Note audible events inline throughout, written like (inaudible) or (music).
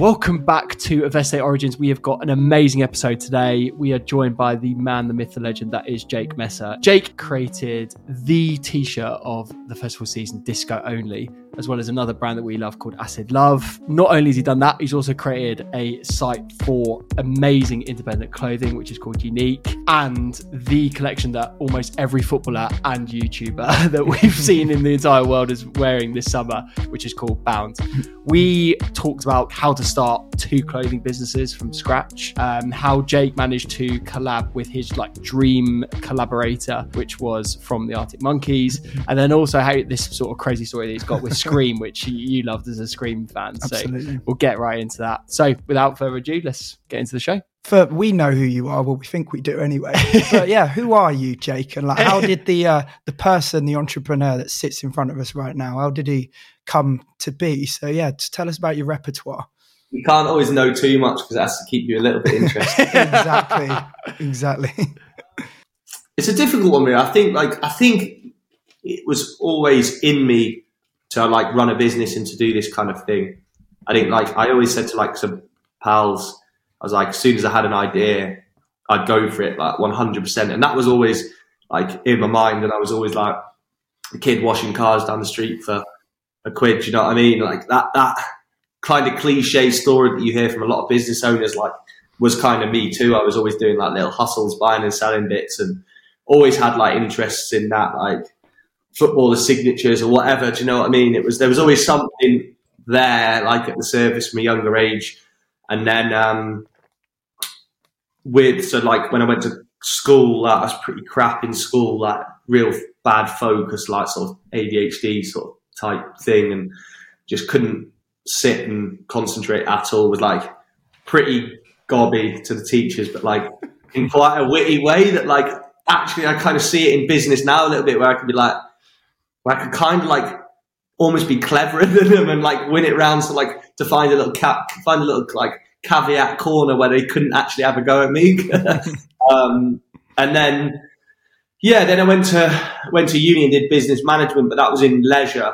Welcome back to Aveste Origins. We have got an amazing episode today. We are joined by the man, the myth, the legend that is Jake Messer. Jake created the t shirt of the festival season, Disco Only, as well as another brand that we love called Acid Love. Not only has he done that, he's also created a site for amazing independent clothing, which is called Unik, and the collection that almost every footballer and YouTuber (laughs) that we've (laughs) seen in the entire world is wearing this summer, which is called Bound. We talked about how to start two clothing businesses from scratch, um, how Jake managed to collab with his like dream collaborator, which was from the Arctic Monkeys, and then also how this sort of crazy story that he's got with Scream, which you loved as a Scream fan. So we'll get right into that. So without further ado, let's get into the show. For we know who you are. Well, we think we do anyway. (laughs) But yeah, who are you, Jake? And like, how did the uh, the person, the entrepreneur that sits in front of us right now, how did he come to be? So yeah, just tell us about your repertoire. You can't always know too much because it has to keep you a little bit interested. (laughs) exactly, exactly. it's a difficult one, really. I think, like, I think it was always in me to like run a business and to do this kind of thing. I think, like, I always said to like some pals, I was like, as soon as I had an idea, I'd go for it, like, one hundred percent. And that was always like in my mind, and I was always like the kid washing cars down the street for a quid. You know what I mean? Like that, that kind of cliche story that you hear from a lot of business owners, like, was kind of me too. I was always doing like little hustles, buying and selling bits, and always had like interests in that, like footballer signatures or whatever. Do you know what I mean? It was there was always something there, like at the service from a younger age, and then um, with so like when I went to school, like, I was pretty crap in school, like real bad focus, like sort of ADHD sort of type thing, and just couldn't sit and concentrate at all. Was like pretty gobby to the teachers, but like in quite a witty way that like actually I kind of see it in business now a little bit where I can be like where I could kind of like almost be cleverer (laughs) than them and like win it round to like to find a little cap find a little like caveat corner where they couldn't actually have a go at me. (laughs) (laughs) um, and then yeah, then I went to went to uni and did business management, but that was in leisure.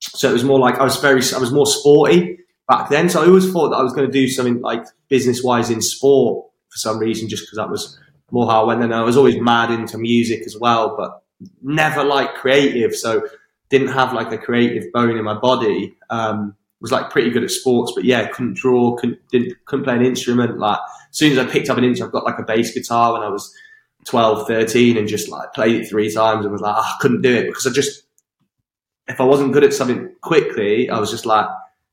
So it was more like I was very I was more sporty back then. So I always thought that I was going to do something like business wise in sport for some reason, just because that was more how I went. And I was always mad into music as well, but never like creative. So didn't have like a creative bone in my body. Um, was like pretty good at sports, but yeah, couldn't draw, couldn't didn't, couldn't play an instrument. Like as soon as I picked up an instrument, I got like a bass guitar when I was 12, 13 and just like played it three times and was like, oh, I couldn't do it because I just, if I wasn't good at something quickly, I was just like,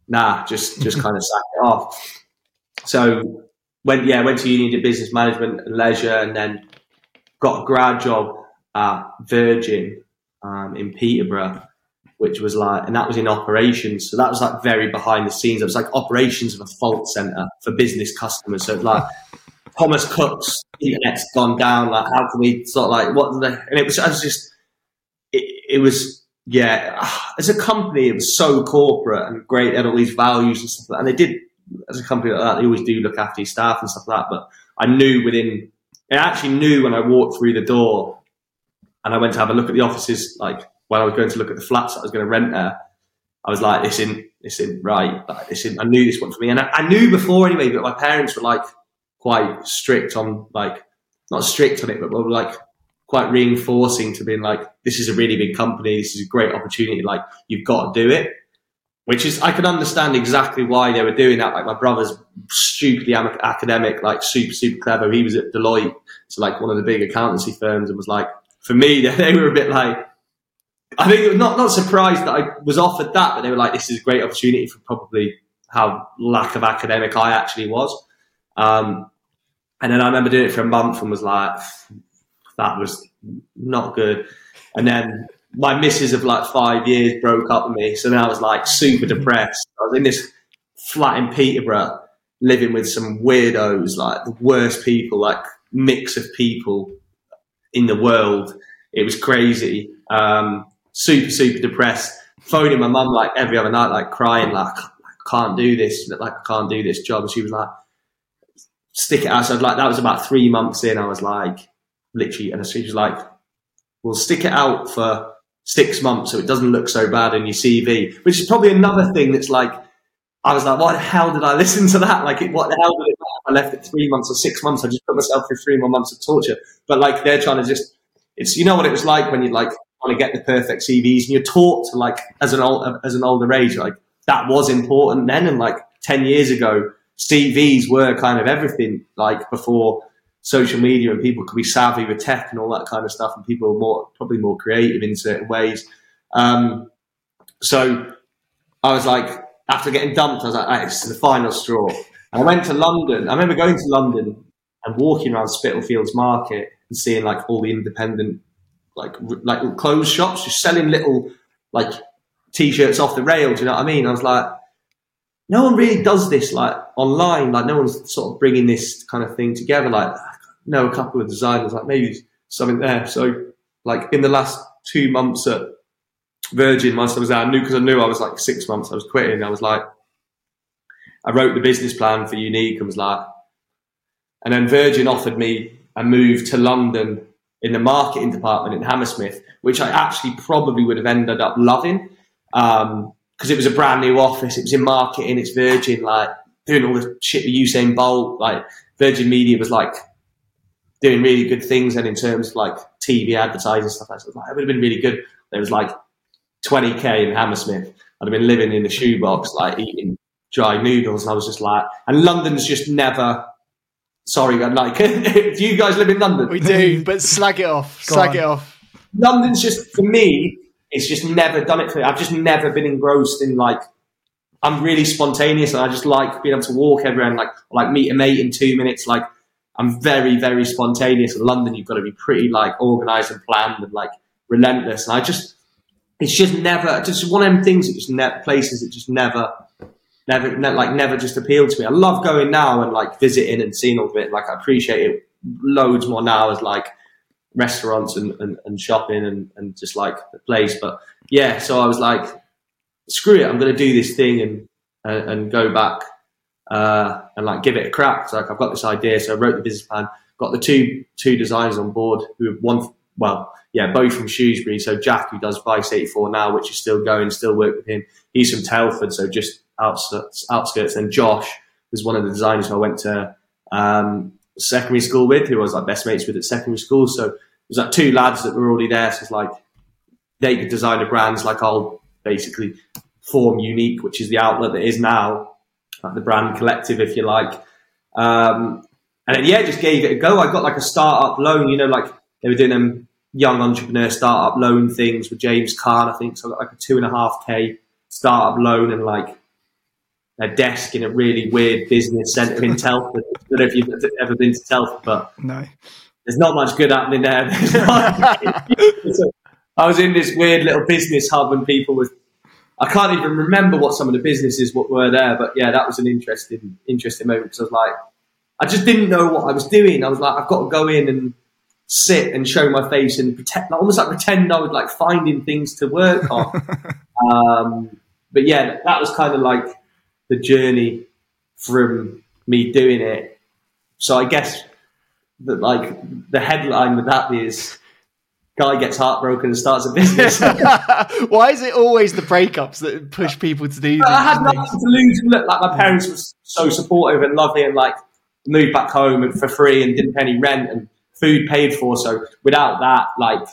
nah, just, just kind of (laughs) sack it off. So went, yeah, went to uni, did business management and leisure and then got a grad job at Virgin um, in Peterborough, which was like, and that was in operations. So that was like very behind the scenes. It was like operations of a fault center for business customers. So it's like Thomas Cook's internet's gone down. Like, how can we sort of like what? The, and it was, I was just, it, it was, yeah. (sighs) As a company, it was so corporate and great. They had all these values and stuff, like that. and they did. As a company like that, they always do look after your staff and stuff like that. But I knew within, I actually knew when I walked through the door and I went to have a look at the offices, like when I was going to look at the flats I was going to rent there, I was like, this isn't, this isn't right. Like, this isn't, I knew this wasn't for me. And I, I, knew before anyway, but my parents were like quite strict on like, not strict on it, but were like quite reinforcing to being like, this is a really big company. This is a great opportunity. Like, you've got to do it. Which is, I can understand exactly why they were doing that. Like, my brother's stupidly academic, like super, super clever. He was at Deloitte, so like one of the big accountancy firms, and was like, for me, (laughs) they were a bit like, I think it was not not surprised that I was offered that, but they were like, "This is a great opportunity for probably how lack of academic I actually was." Um, and then I remember doing it for a month and was like, "That was not good." And then my missus of like five years broke up with me, so then I was like super depressed. I was in this flat in Peterborough, living with some weirdos, like the worst people, like mix of people in the world. It was crazy. Um, super, super depressed. Phoning my mum like every other night, like crying, like I can't do this, like I can't do this job. And she was like, stick it out. So like that was about three months in. I was like, literally, and she was like, we'll stick it out for six months so it doesn't look so bad in your CV. Which is probably another thing that's like, I was like, what the hell did I listen to that? Like, what the hell did? I left it three months or six months. I just put myself through three more months of torture. But like, they're trying to just, it's, you know what it was like when you like want to get the perfect CVs and you're taught to like, as an old, as an older age, like that was important then. And like 10 years ago, CVs were kind of everything like before social media and people could be savvy with tech and all that kind of stuff. And people were more, probably more creative in certain ways. Um, so I was like, after getting dumped, I was like, right, it's the final straw. I went to London. I remember going to London and walking around Spitalfields Market and seeing like all the independent, like like clothes shops just selling little like t-shirts off the rails. You know what I mean? I was like, no one really does this like online. Like no one's sort of bringing this kind of thing together. Like I know a couple of designers, like maybe something there. So like in the last two months at Virgin, whilst I was there, I knew because I knew I was like six months, I was quitting. I was like, I wrote the business plan for Unik and was like, and then Virgin offered me a move to London in the marketing department in Hammersmith, which I actually probably would have ended up loving because um, it was a brand new office. It was in marketing. It's Virgin, like doing all the shit with Usain Bolt. Like Virgin Media was like doing really good things, and in terms of like TV advertising stuff, I was like, it would have been really good. There was like 20k in Hammersmith. I'd have been living in a shoebox, like eating dry noodles, and I was just like, and London's just never. Sorry, like, (laughs) do you guys live in London? We do, (laughs) but slag it off. slag on. it off. London's just for me. It's just never done it for me. I've just never been engrossed in like. I'm really spontaneous, and I just like being able to walk everywhere and like like meet a mate in two minutes. Like I'm very very spontaneous. In London, you've got to be pretty like organised and planned and like relentless. And I just it's just never just one of them things that just ne- places that just never never ne- like never just appealed to me. I love going now and like visiting and seeing all of it. Like I appreciate it loads more now as like restaurants and, and, and shopping and, and just like the place. But yeah, so I was like, screw it, I'm going to do this thing and and, and go back uh, and like give it a crack. So like I've got this idea, so I wrote the business plan, got the two two designers on board who have one well yeah, both from Shrewsbury. So Jack, who does Vice 84 now, which is still going, still work with him. He's from Telford, so just outskirts. outskirts. And Josh was one of the designers who I went to um, secondary school with, who I was like best mates with at secondary school. So it was like two lads that were already there. So it's like they could design the brands like I'll basically form Unik, which is the outlet that is now, like the brand collective, if you like. Um, and then, yeah, just gave it a go. I got like a startup loan, you know, like they were doing them young entrepreneur startup loan things with James Caan, I think. So I got like a two and a half K startup loan and like a desk in a really weird business centre in Telford. I don't know if you've ever been to Telford, but no. there's not much good happening there. (laughs) I was in this weird little business hub and people were. I can't even remember what some of the businesses were there, but yeah, that was an interesting, interesting moment because I was like, I just didn't know what I was doing. I was like, I've got to go in and sit and show my face and pretend, almost like pretend I was like finding things to work on. (laughs) um, but yeah, that was kind of like the journey from me doing it. So I guess that like the headline with that is guy gets heartbroken and starts a business. (laughs) Why is it always the breakups that push people to do? That? I had nothing to lose. Look, like my parents were so supportive and lovely, and like moved back home and for free and didn't pay any rent and food paid for. So without that, like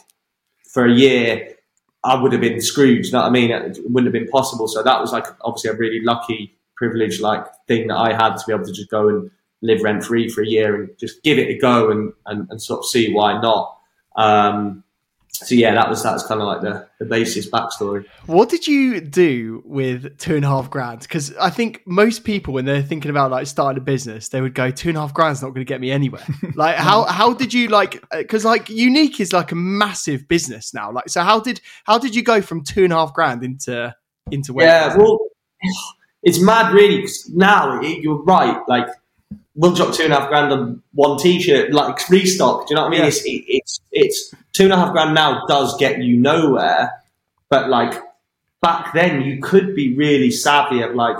for a year, I would have been screwed. You know what I mean? It wouldn't have been possible. So that was like obviously a really lucky, privileged like thing that I had to be able to just go and live rent free for a year and just give it a go and, and, and sort of see why not. Um, so yeah, that was that's kind of like the, the basis backstory. What did you do with two and a half grand? Because I think most people, when they're thinking about like starting a business, they would go two and a half grand's not going to get me anywhere. (laughs) like how how did you like? Because like Unik is like a massive business now. Like so, how did how did you go from two and a half grand into into where? Yeah, well, it's mad really. Cause now you're right. Like we'll drop two and a half grand on one t-shirt, like restock. Do you know what I mean? Yeah. It's, it's, it's two and a half grand now does get you nowhere, but like back then you could be really savvy at like,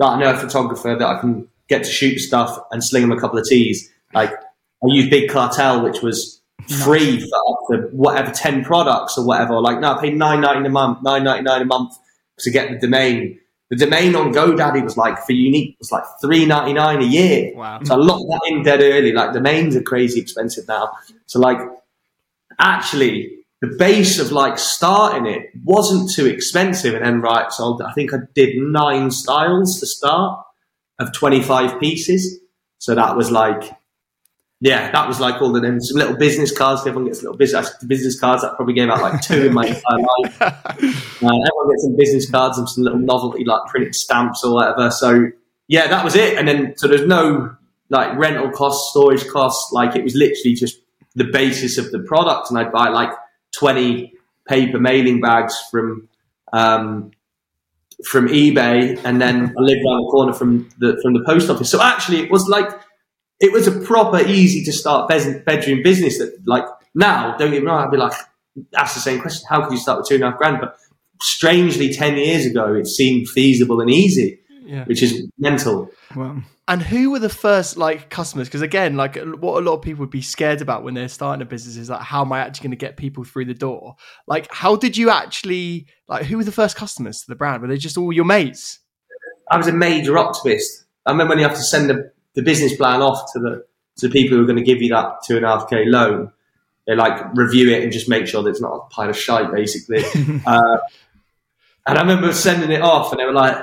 I know a photographer that I can get to shoot stuff and sling him a couple of tees. Like I used Big Cartel, which was free for, whatever 10 products or whatever. Like, no, I paid nine ninety a month, nine ninety nine a month to get the domain. The domain on GoDaddy was like for unik was like three ninety nine a year. Wow. So I locked that in dead early. Like domains are crazy expensive now. So like actually the base of like starting it wasn't too expensive and then right so I think I did nine styles to start of 25 pieces. So that was like yeah, that was like all the then some little business cards. Everyone gets little business business cards. That probably gave out like two in my (laughs) entire life. Uh, everyone gets some business cards and some little novelty like printed stamps or whatever. So yeah, that was it. And then so there's no like rental costs, storage costs. Like it was literally just the basis of the product. And I'd buy like 20 paper mailing bags from um, from eBay, and then I lived around the corner from the from the post office. So actually, it was like it was a proper easy to start bedroom business that like now don't get me wrong i'd be like ask the same question how could you start with two and a half grand? But strangely 10 years ago it seemed feasible and easy yeah. which is mental. Well. And who were the first like customers? Because again like what a lot of people would be scared about when they're starting a business is like how am i actually going to get people through the door? Like how did you actually like who were the first customers to the brand? Were they just all your mates? I was a major optimist. I remember when you have to send a the business plan off to the to the people who are going to give you that two and a half k loan. They like review it and just make sure that it's not a pile of shite, basically. (laughs) uh, and I remember sending it off, and they were like,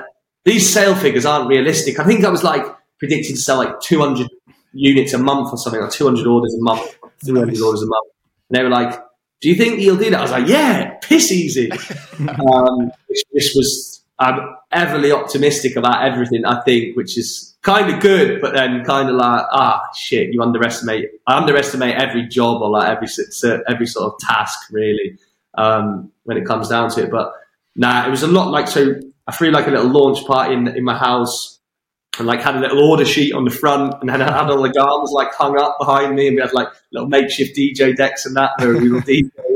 "These sale figures aren't realistic." I think I was like predicted to sell like 200 units a month or something, or 200 orders a month, 300 nice. orders a month. And they were like, "Do you think you'll do that?" I was like, "Yeah, piss easy." (laughs) um, which was I'm everly optimistic about everything. I think, which is kind of good, but then kind of like, ah, shit, you underestimate. I underestimate every job or like every every sort of task really um, when it comes down to it. But nah, it was a lot like so. I threw like a little launch party in in my house. And like had a little order sheet on the front, and then I had all the garments like hung up behind me, and we had like little makeshift DJ decks and that. Where we were (laughs) DJing.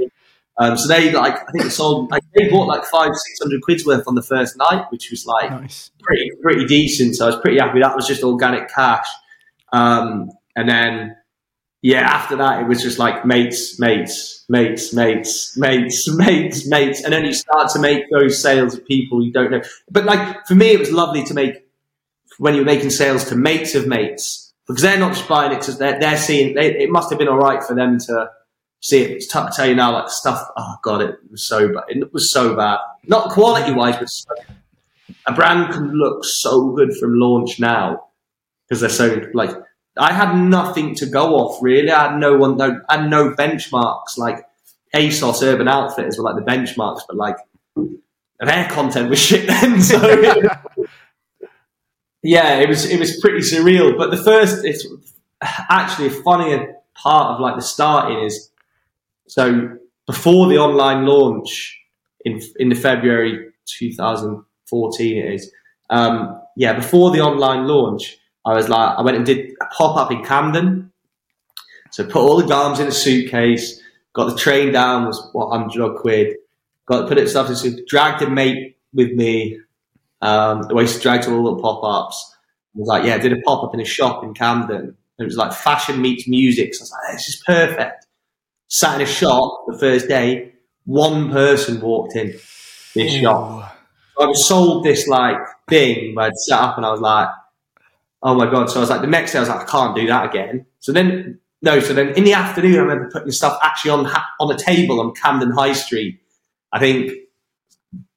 Um, so they like I think it sold like they bought like five six hundred quid's worth on the first night, which was like nice. pretty pretty decent. So I was pretty happy. That was just organic cash. Um, and then yeah, after that it was just like mates, mates, mates, mates, mates, (laughs) mates, mates, and then you start to make those sales of people you don't know. But like for me, it was lovely to make when you're making sales to mates of mates because they're not just buying it because they're, they're seeing. They, it must have been all right for them to see it. It's tough to tell you now, like stuff. Oh god, it was so bad. It was so bad. Not quality wise, but so, a brand can look so good from launch now because they're so like. I had nothing to go off really. I had no one, no, and no benchmarks. Like ASOS, Urban Outfitters were like the benchmarks, but like their content was (laughs) shit then. So (laughs) yeah, it was it was pretty surreal. But the first, it's actually a funnier part of like the starting is so before the online launch in in the February 2014, it is. Um, yeah, before the online launch, I was like, I went and did a pop up in Camden. So put all the garms in a suitcase, got the train down, was what hundred quid. Got to put it stuff in dragged a mate with me. Um, the way she dragged all the pop ups. Was like, yeah, did a pop up in a shop in Camden. It was like fashion meets music. So I was like, this is perfect sat in a shop the first day, one person walked in this Ooh. shop. So I was sold this like thing where I'd sat up and I was like, oh my God. So I was like, the next day I was like, I can't do that again. So then, no, so then in the afternoon, I remember putting stuff actually on, on a table on Camden High Street. I think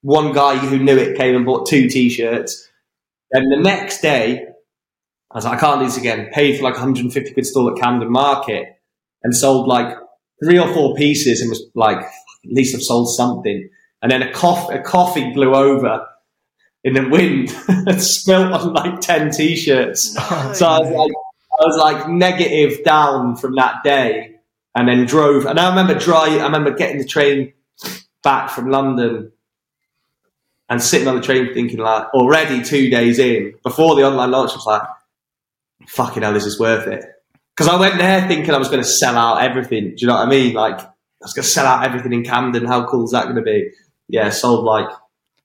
one guy who knew it came and bought two t-shirts. Then the next day, I was like, I can't do this again. Paid for like 150 quid stall at Camden Market and sold like three or four pieces and was like, at least I've sold something. And then a, cough, a coffee blew over in the wind and spilt on like 10 t-shirts. (laughs) Oh, so I was like, I was like negative down from that day and then drove. And I remember driving, I remember getting the train back from London and sitting on the train thinking like already two days in before the online launch, I was like, fucking hell, is this is worth it because I went there thinking I was going to sell out everything. Do you know what I mean? Like I was going to sell out everything in Camden. How cool is that going to be? Yeah, sold like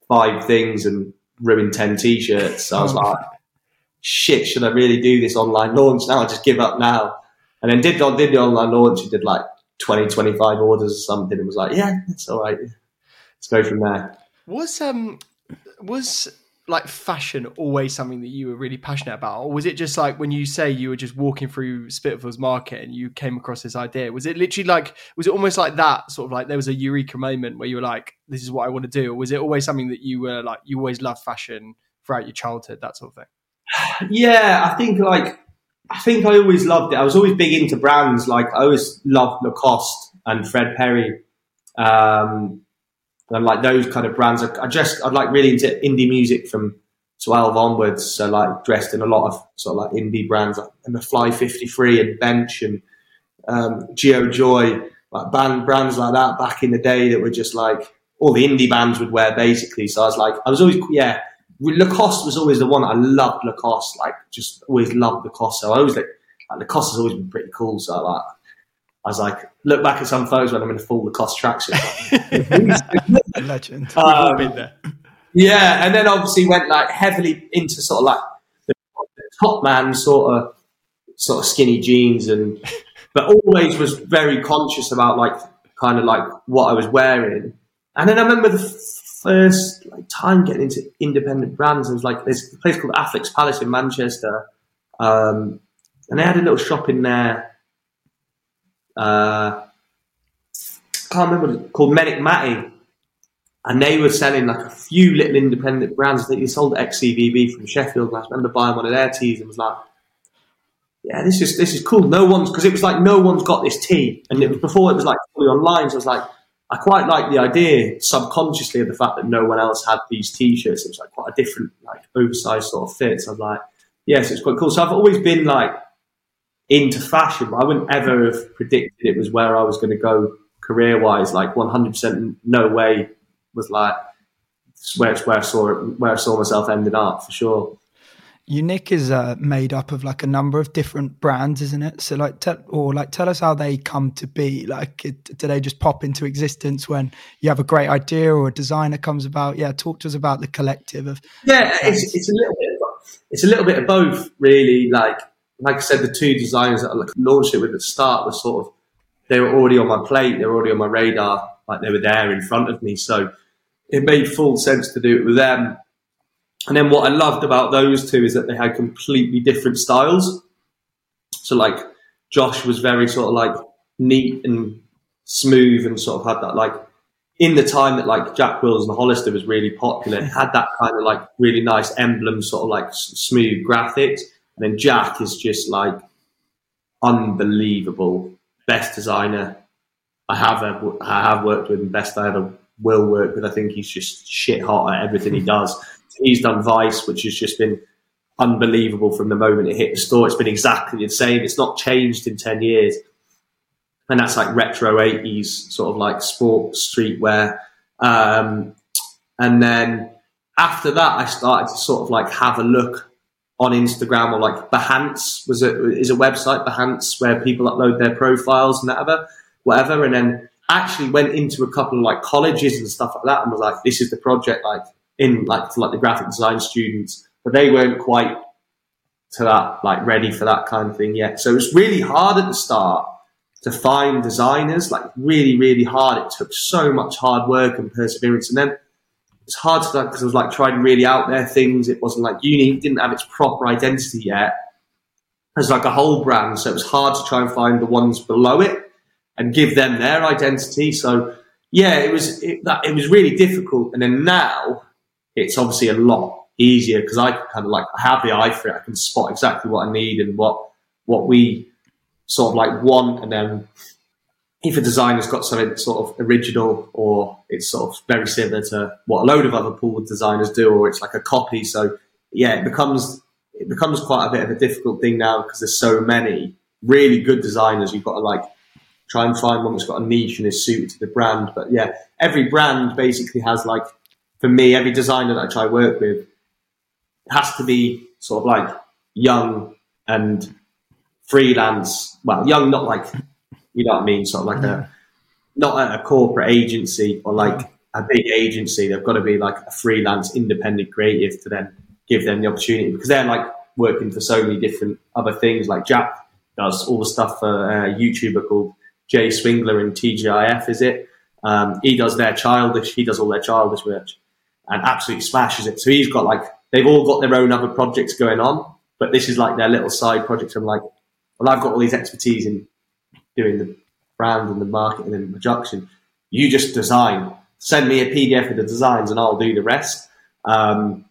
five things and ruined ten t-shirts. So I was like, shit, should I really do this online launch now? I just give up now. And then did did the online launch. and did like 20, 25 orders or something. And was like, yeah, it's all right. Let's go from there. Was um was like fashion always something that you were really passionate about, or was it just like when you say you were just walking through Spitalfields Market and you came across this idea? Was it literally like was it almost like that sort of like there was a eureka moment where you were like, "This is what I want to do," or was it always something that you were like you always loved fashion throughout your childhood, that sort of thing? (sighs) Yeah, I think like I think I always loved it. I was always big into brands. Like I always loved Lacoste and Fred Perry. Um, and like those kind of brands. I, I just I'm like really into indie music from 12 onwards. So like dressed in a lot of sort of like indie brands like and the Fly 53 and Bench and um, Geo Joy, like band brands like that back in the day that were just like all the indie bands would wear basically. So I was like, I was always yeah. Lacoste was always the one I loved. Lacoste, like just always loved Lacoste. So I always like, like Lacoste has always been pretty cool. So like I was like, look back at some photos when I'm in a full Lacoste tracksuit. (laughs) (laughs) Legend. Um, been there. Yeah, and then obviously went like heavily into sort of like the top man sort of sort of skinny jeans and but always was very conscious about like kind of like what I was wearing. And then I remember the first like time getting into independent brands. It was like there's a place called Affleck's Palace in Manchester, um, and they had a little shop in there uh, can't remember called Menick Matty, and they were selling like a few little independent brands. I think they sold XCVB from Sheffield. And I remember buying one of their teas and was like, "Yeah, this is this is cool." No one's because it was like no one's got this tea, and it was before it was like fully online. So I was like, I quite like the idea subconsciously of the fact that no one else had these t-shirts. It was like quite a different, like oversized sort of fit. So I was like, yes, it's quite cool. So I've always been like into fashion, but I wouldn't ever have predicted it was where I was going to go career wise. Like 100% no way was like where where I saw it, where I saw myself ending up for sure. Unik is uh, made up of like a number of different brands, isn't it? So like, tell, or like, tell us how they come to be. Like, it, do they just pop into existence when you have a great idea or a designer comes about? Yeah, talk to us about the collective of. Yeah, it's, it's a little bit. Of, it's a little bit of both, really. Like like I said, the two designers that I launched it with at the start were sort of they were already on my plate, they were already on my radar, like they were there in front of me. So it made full sense to do it with them. And then what I loved about those two is that they had completely different styles. So like Josh was very sort of like neat and smooth and sort of had that like in the time that like Jack Wills and Hollister was really popular, had that kind of like really nice emblem, sort of like smooth graphics. And then Jack is just like unbelievable, best designer I have ever, I have worked with, and best I ever will work with. I think he's just shit hot at everything he (laughs) does. He's done Vice, which has just been unbelievable from the moment it hit the store. It's been exactly the same. It's not changed in ten years, and that's like retro eighties sort of like sport streetwear. Um, and then after that, I started to sort of like have a look on Instagram or like Behance was a, is a website Behance where people upload their profiles and whatever, whatever, and then actually went into a couple of like colleges and stuff like that and was like, this is the project like in like for like the graphic design students, but they weren't quite to that like ready for that kind of thing yet. So it was really hard at the start to find designers, like really, really hard. It took so much hard work and perseverance, and then it's hard to because I was like trying really out there things. It wasn't like uni didn't have its proper identity yet. as like a whole brand, so it was hard to try and find the ones below it and give them their identity. So yeah, it was it, that, it was really difficult. And then now it's obviously a lot easier because I kind of like I have the eye for it. I can spot exactly what I need and what what we sort of like want, and then if a designer's got something sort of original or it's sort of very similar to what a load of other pool designers do, or it's like a copy. So yeah, it becomes it becomes quite a bit of a difficult thing now because there's so many really good designers. You've got to like try and find one that's got a niche and is suited to the brand. But yeah, every brand basically has like for me, every designer that I try work with has to be sort of like young and freelance. Well, young, not like you know what I mean? Sort of like yeah. a not a corporate agency or like a big agency. They've got to be like a freelance, independent creative to then give them the opportunity because they're like working for so many different other things. Like Jack does all the stuff for a YouTuber called Jay Swingler and TGIF. Is it? Um, he does their childish. He does all their childish merch and absolutely smashes it. So he's got like they've all got their own other projects going on, but this is like their little side project. I'm like, well, I've got all these expertise in doing the brand and the marketing and the production. You just design. Send me a PDF of the designs, and I'll do the rest. Um,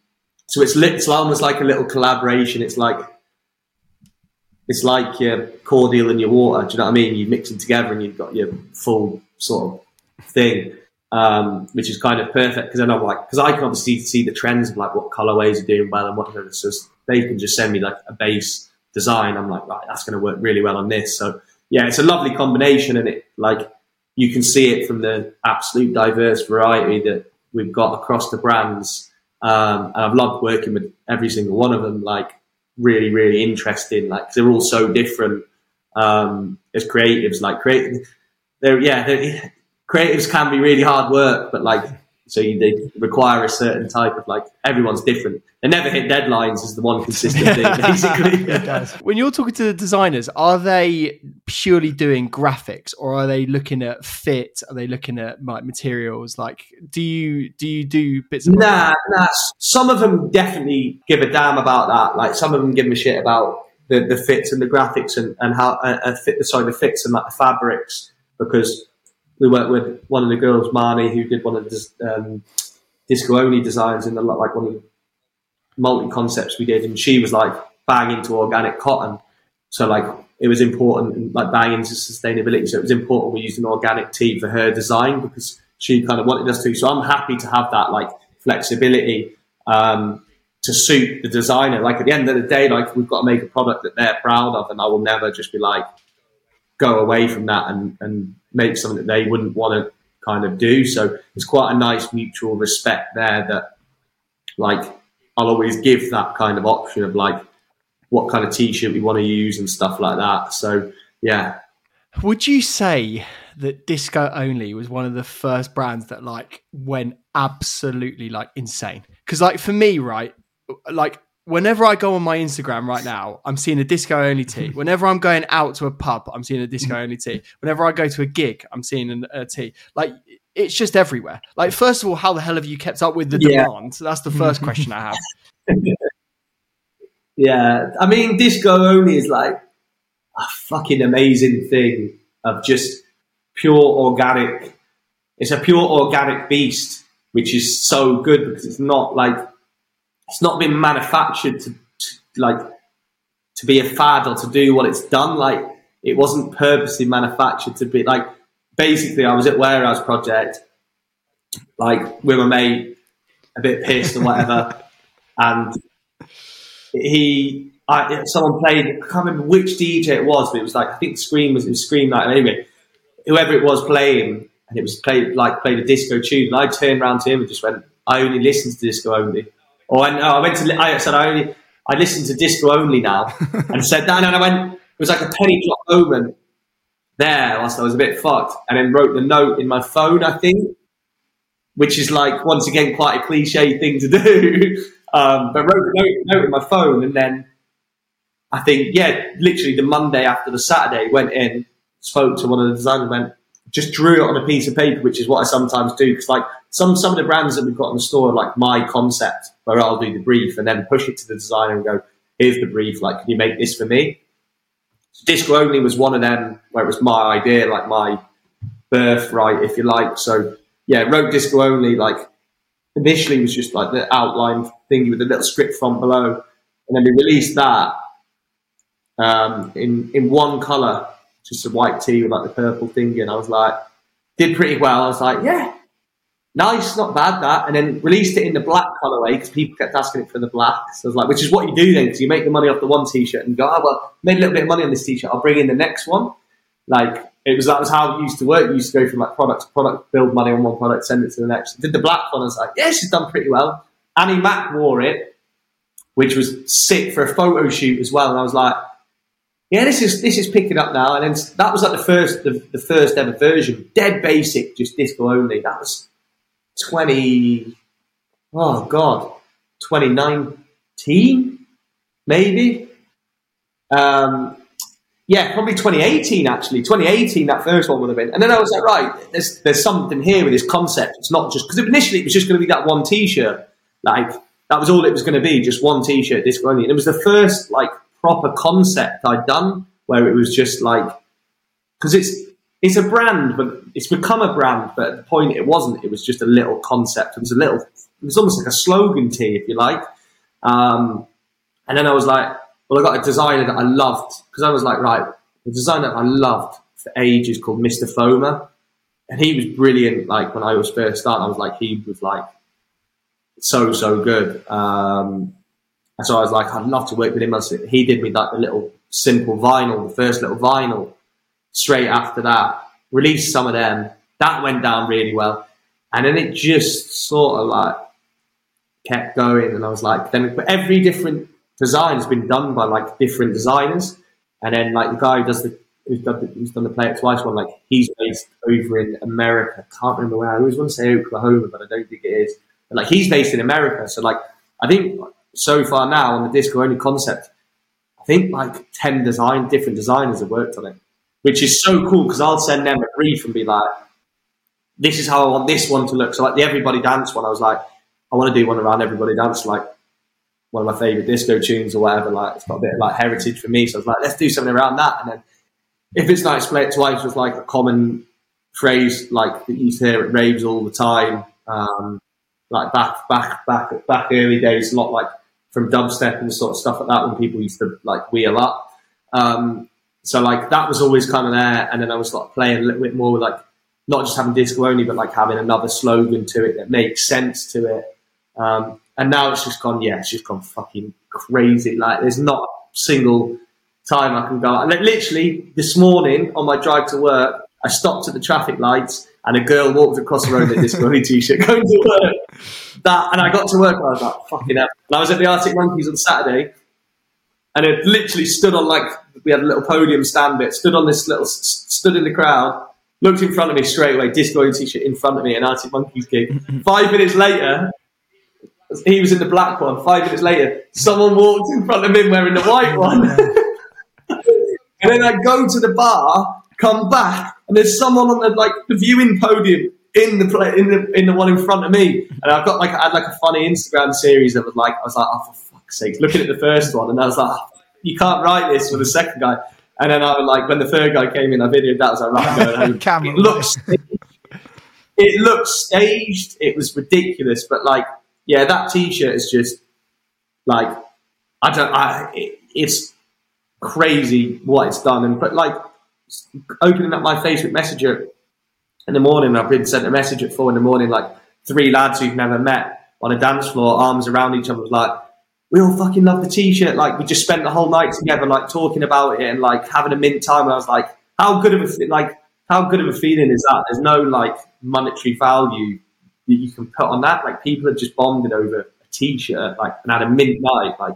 so it's it's almost like a little collaboration. It's like it's like your cordial and your water. Do you know what I mean? You mix them together, and you've got your full sort of thing, um, which is kind of perfect. Because then I'm like, because I can obviously see the trends of like what colorways are doing well and what. So they can just send me like a base design. I'm like, right, that's going to work really well on this. So yeah, it's a lovely combination, and it like you can see it from the absolute diverse variety that we've got across the brands. Um, and I've loved working with every single one of them. Like really, really interesting. Like they're all so different um, as creatives. Like creative, they're yeah, they're, (laughs) creatives can be really hard work, but like so you, they require a certain type of like everyone's different. They never hit deadlines is the one consistent thing, (laughs) basically. (laughs) when you're talking to the designers, are they purely doing graphics or are they looking at fit? Are they looking at like materials? Like, do you do you do bits? Of nah, nah. Some of them definitely give a damn about that. Like some of them give a shit about the, the fits and the graphics and, and how uh, uh fit. The sorry, the fits and like the fabrics because we worked with one of the girls, Marnie, who did one of the um, disco only designs in the like one of the multi concepts we did, and she was like bang into organic cotton. So like it was important, like bang into sustainability. So it was important we used an organic tee for her design because she kind of wanted us to. So I'm happy to have that like flexibility um, to suit the designer. Like at the end of the day, like we've got to make a product that they're proud of, and I will never just be like go away from that and, and make something that they wouldn't want to kind of do. So it's quite a nice mutual respect there that like I'll always give that kind of option of like what kind of t-shirt we want to use and stuff like that. So yeah. Would you say that Disco Only was one of the first brands that like went absolutely like insane? Because like for me, right, like whenever I go on my Instagram right (laughs) now, I'm seeing a disco only tee. Whenever I'm going out to a pub, I'm seeing a disco only tee. Whenever I go to a gig, I'm seeing an, a tee. Like it's just everywhere. Like first of all, how the hell have you kept up with the yeah. demand? That's the first question I have. (laughs) yeah, I mean, disco only is like a fucking amazing thing of just pure organic. It's a pure organic beast, which is so good because it's not like it's not been manufactured to, to like to be a fad or to do what it's done. Like it wasn't purposely manufactured to be like. Basically, I was at Warehouse Project, like with my mate, a bit pissed or whatever, (laughs) and he, I, someone played. I can't remember which DJ it was, but it was like I think Scream was it was Scream Night. Anyway, whoever it was playing, and it was played like played a disco tune, and I turned around to him and just went, "I only listen to disco only." Or I, no, I went to, I said, I only, I listen to disco only now, (laughs) and said that, and I went, it was like a penny drop moment there whilst I was a bit fucked, and then wrote the note in my phone, I think, which is like once again quite a cliche thing to do, (laughs) um, but wrote the note, note in my phone, and then I think yeah, literally the Monday after the Saturday, went in, spoke to one of the designers, went, just drew it on a piece of paper, which is what I sometimes do. Because like some some of the brands that we've got in the store, like my concept, where I'll do the brief and then push it to the designer and go, "Here's the brief. Like, can you make this for me?" Disco only was one of them where it was my idea, like my birthright, if you like. So yeah, wrote disco only. Like initially was just like the outline thingy with a little script font below, and then we released that um, in in one color just a white tee with like the purple thing, and I was like, did pretty well. I was like, yeah, nice, not bad that. And then released it in the black colorway because people kept asking it for the black. So I was like, which is what you do then, because you make the money off the one t-shirt and go, oh well, made a little bit of money on this t-shirt. I'll bring in the next one. Like it was that was how it used to work. You used to go from like product to product, build money on one product, send it to the next. Did the black one? I was like, yeah, she's done pretty well. Annie Mac wore it, which was sick for a photo shoot as well. And I was like, yeah, this is this is picking up now. And then that was like the first the, the first ever version, dead basic, just disco only. That was twenty. Oh God, twenty nineteen, maybe. Um, yeah, probably 2018 actually. 2018, that first one would have been. And then I was like, right, there's there's something here with this concept. It's not just because initially it was just going to be that one T-shirt. Like that was all it was going to be, just one T-shirt, disco only. And it was the first like proper concept I'd done where it was just like because it's it's a brand, but it's become a brand. But at the point, it wasn't. It was just a little concept. It was a little. It was almost like a slogan tee, if you like. Um, and then I was like, well, I got a designer that I loved because I was like, right, the designer I loved for ages called Mr. Foma, and he was brilliant. Like when I was first starting, I was like, he was like so so good. Um, and so I was like, I'd love to work with him. He did me like the little simple vinyl, the first little vinyl. Straight after that, released some of them. That went down really well, and then it just sort of like kept going. And I was like, then every different design has been done by like different designers, and then like the guy who does the who's done the, who's done the Play It Twice one, like he's based over in America. Can't remember where. I always want to say Oklahoma, but I don't think it is. But like he's based in America, so like I think so far now on the disco only concept, I think like ten design different designers have worked on it, which is so cool because I'll send them a brief and be like, "This is how I want this one to look." So like the Everybody Dance one, I was like, "I want to do one around Everybody Dance," like one of my favorite disco tunes or whatever. Like it's got a bit of like heritage for me, so I was like, "Let's do something around that." And then if it's nice, play it twice was like a common phrase like that you hear at raves all the time. Um, like back back back back early days, a lot like from dubstep and sort of stuff like that when people used to like wheel up. Um, so like that was always kind of there, and then I was like playing a little bit more with like not just having disco only, but like having another slogan to it that makes sense to it. Um, and now it's just gone, yeah, it's just gone fucking crazy. Like there's not a single time I can go. Like, literally this morning on my drive to work, I stopped at the traffic lights and a girl walked across the road in this only t-shirt going to work. That and I got to work and I was like, fucking hell. And I was at the Arctic Monkeys on Saturday and it literally stood on like we had a little podium stand bit, stood on this little stood in the crowd, looked in front of me straight away, disco t-shirt in front of me, an Arctic Monkeys gig. (laughs) Five minutes later, he was in the black one. Five minutes later, someone walked in front of him wearing the white one. (laughs) and then I go to the bar, come back, and there's someone on the like the viewing podium in the play, in the in the one in front of me, and I've got like I had like a funny Instagram series that was like I was like oh for fuck's sake, looking at the first one, and I was like oh, you can't write this for the second guy, and then I was like when the third guy came in, I videoed that I was like right, going (laughs) it looks it looks staged, it was ridiculous, but like yeah, that T-shirt is just like I don't I it, it's crazy what it's done, and but like opening up my Facebook Messenger in the morning, I've been sent a message at four in the morning, like three lads who've never met on a dance floor, arms around each other, was like, we all fucking love the t-shirt. Like, we just spent the whole night together, like, talking about it and, like, having a mint time. And I was like, how good of a, like, how good of a feeling is that? There's no, like, monetary value that you can put on that. Like, people have just bonded over a t-shirt, like, and had a mint night. Like,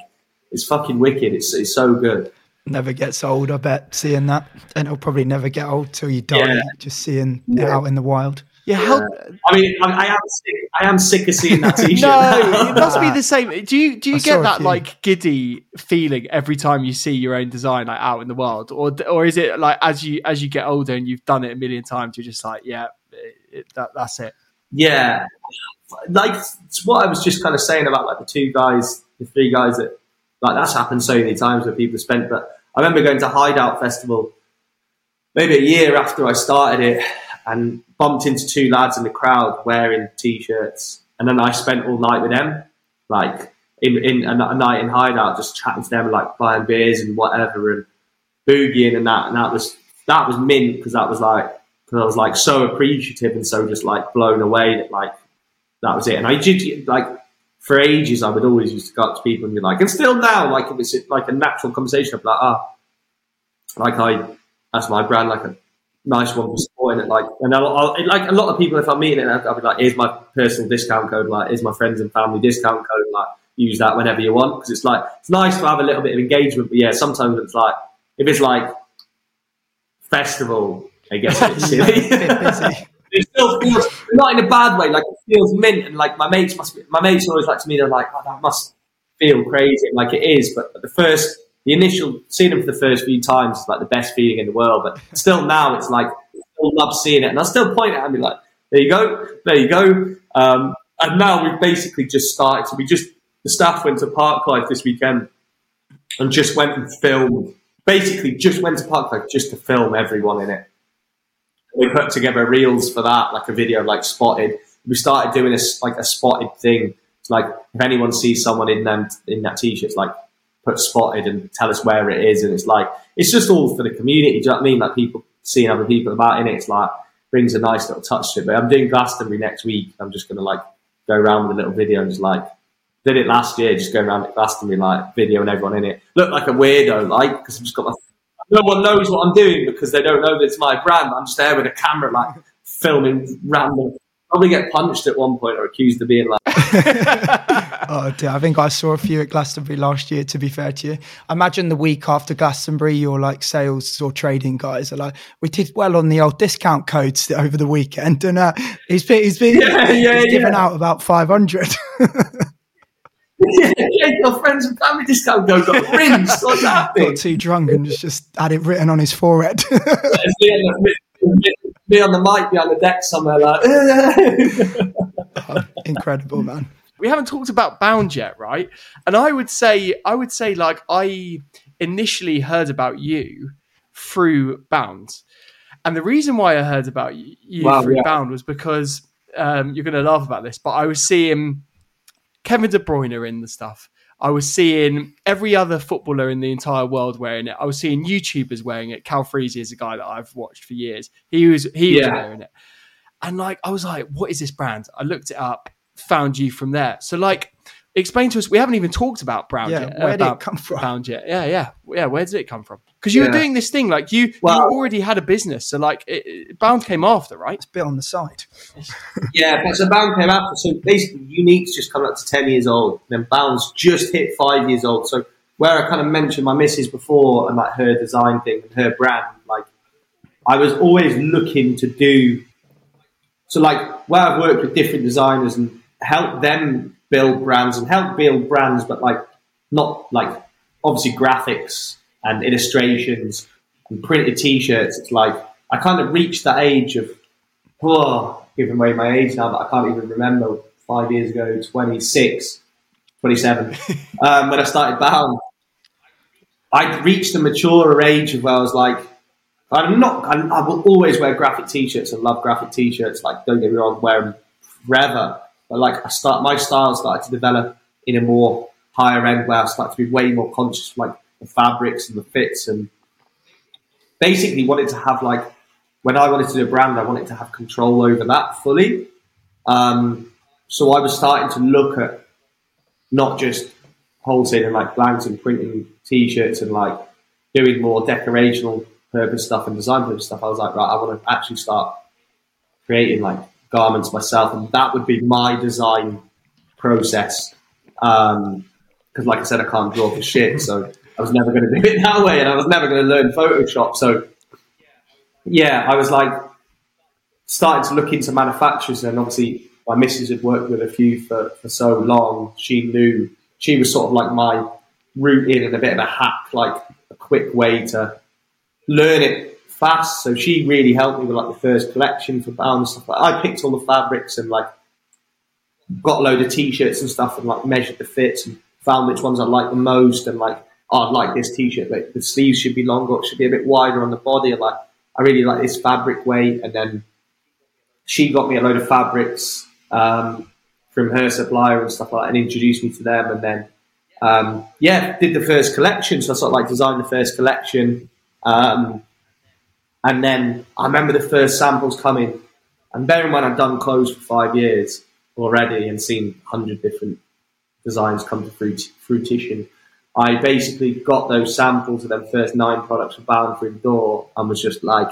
it's fucking wicked. It's, it's so good never gets old. I bet seeing that, and it'll probably never get old till you die. Yeah. Just seeing yeah. it out in the wild. Yeah, how, I mean, I, I, am sick. I am sick of seeing that (laughs) T-shirt. no, (laughs) it must be the same. Do you do you I get that like giddy feeling every time you see your own design like out in the world, or or is it like as you as you get older and you've done it a million times, you're just like, yeah, it, it, that, that's it. Yeah, like it's what I was just kind of saying about like the two guys, the three guys that like that's happened so many times where people spent. But I remember going to Hideout Festival maybe a year after I started it and bumped into two lads in the crowd wearing t-shirts, and then I spent all night with them, like in, in a, a night in Hideout, just chatting to them, like buying beers and whatever, and boogieing and that. And that was that was mint because that was like because I was like so appreciative and so just like blown away that like that was it. And I did like for ages, I would always used to go up to people and be like, and still now, like if it's like a natural conversation, be like, ah, like I, that's my brand, like a nice one for supporting it. Like, and I'll, I'll, like a lot of people, if I'm meeting it, I'll be like, here's my personal discount code, like, here's my friends and family discount code, like, use that whenever you want. Cause it's like, it's nice to have a little bit of engagement, but yeah, sometimes it's like, if it's like festival, I guess it's silly. (laughs) it still feels not in a bad way. Like it feels mint, and like my mates must. Be, my mates always like to me. They're like, oh, that must feel crazy. like it is, but the first, the initial seeing them for the first few times is like the best feeling in the world. But (laughs) still now, it's like I still love seeing it, and I still point at me like, there you go, there you go. Um, and now we've basically just started. So we just the staff went to Parklife this weekend and just went and filmed. Basically, just went to Parklife just to film everyone in it. We put together reels for that, like a video, like spotted. We started doing this like a spotted thing. It's like if anyone sees someone in them in that t-shirt, like put spotted and tell us where it is. And it's like it's just all for the community. Do you know what I mean? Like people seeing other people about in it. It's like brings a nice little touch to it. But I'm doing Glastonbury next week. I'm just gonna like go around with a little video and just like did it last year, just going around at Glastonbury like video and everyone in it. Look like a weirdo, like because I've just got my. No one knows what I'm doing because they don't know that it's my brand. I'm just there with a camera, like filming random. Probably get punched at one point or accused of being like. (laughs) oh dear, I think I saw a few at Glastonbury last year. To be fair to you, I imagine the week after Glastonbury, your like sales or trading guys are like, "We did well on the old discount codes (laughs) over the weekend," and uh, he's been he's been Yeah, yeah, he's given out about five hundred. (laughs) yeah, your friends and family discount go (laughs) got rinsed. What's happening? Got too drunk and just just had it written on his forehead. Me, on the, me, me on the mic behind the deck somewhere, like. Oh, (laughs) incredible, man. we haven't talked about bound yet right and i would say i would say like i initially heard about you through bound and the reason why i heard about y- you Wow, through yeah. bound was because um, you're going to laugh about this but i was seeing kevin de bruyne in the stuff I was seeing every other footballer in the entire world wearing it. I was seeing YouTubers wearing it. Calfreezy is a guy that I've watched for years. He was he was wearing it, and like I was like, "What is this brand?" I looked it up, found you from there. So like, explain to us. We haven't even talked about Bound Yeah, yet. where did it come from? Bound yet? Yeah, yeah, yeah. Where did it come from? Because you were doing this thing like you, Well- you already had a business. So like, it, it- Bound came after, right? It's a bit on the side. (laughs) Yeah, but so Bound came after. So basically, Unik's just come up to 10 years old. and Then Bound's just hit five years old. So where I kind of mentioned my missus before and like her design thing and her brand, like I was always looking to do. So like where I've worked with different designers and help them build brands and help build brands, but like not like obviously graphics and illustrations and printed t-shirts. It's like I kind of reached that age of oh, giving away my age now, but I can't even remember five years ago, 26, 27, (laughs) um, when I started Bound. I'd reached a maturer age of where I was like, I'm not, I, I will always wear graphic t-shirts and love graphic t-shirts. Like, don't get me wrong, wear them forever. But like, I start, my style started to develop in a more higher end where I started to be way more conscious like the fabrics and the fits and basically wanted to have like when I wanted to do a brand, I wanted to have control over that fully. Um, so I was starting to look at not just wholesaling like blanks and printing t-shirts and like doing more decorational purpose stuff and design purpose stuff. I was like, right, I want to actually start creating like garments myself, and that would be my design process. Um, because like I said, I can't draw for shit, so I was never going to do it that way, and I was never going to learn Photoshop. So yeah, I was like starting to look into manufacturers, and obviously my missus had worked with a few for, for so long. She knew she was sort of like my route in and a bit of a hack, like a quick way to learn it fast. So she really helped me with like the first collection for Bound and stuff. I picked all the fabrics and like got a load of t-shirts and stuff and like measured the fits and found which ones I liked the most and like oh, I like this t-shirt like the sleeves should be longer it should be a bit wider on the body. Like I really like this fabric weight. And then she got me a load of fabrics um, from her supplier and stuff like that and introduced me to them. And then um, yeah did the first collection. So I sort of like designed the first collection. Um, and then I remember the first samples coming. And bear in mind I'd done clothes for five years already and seen 100 different designs come to fruit, fruition. I basically got those samples of them first nine products for Bound through the door and was just like,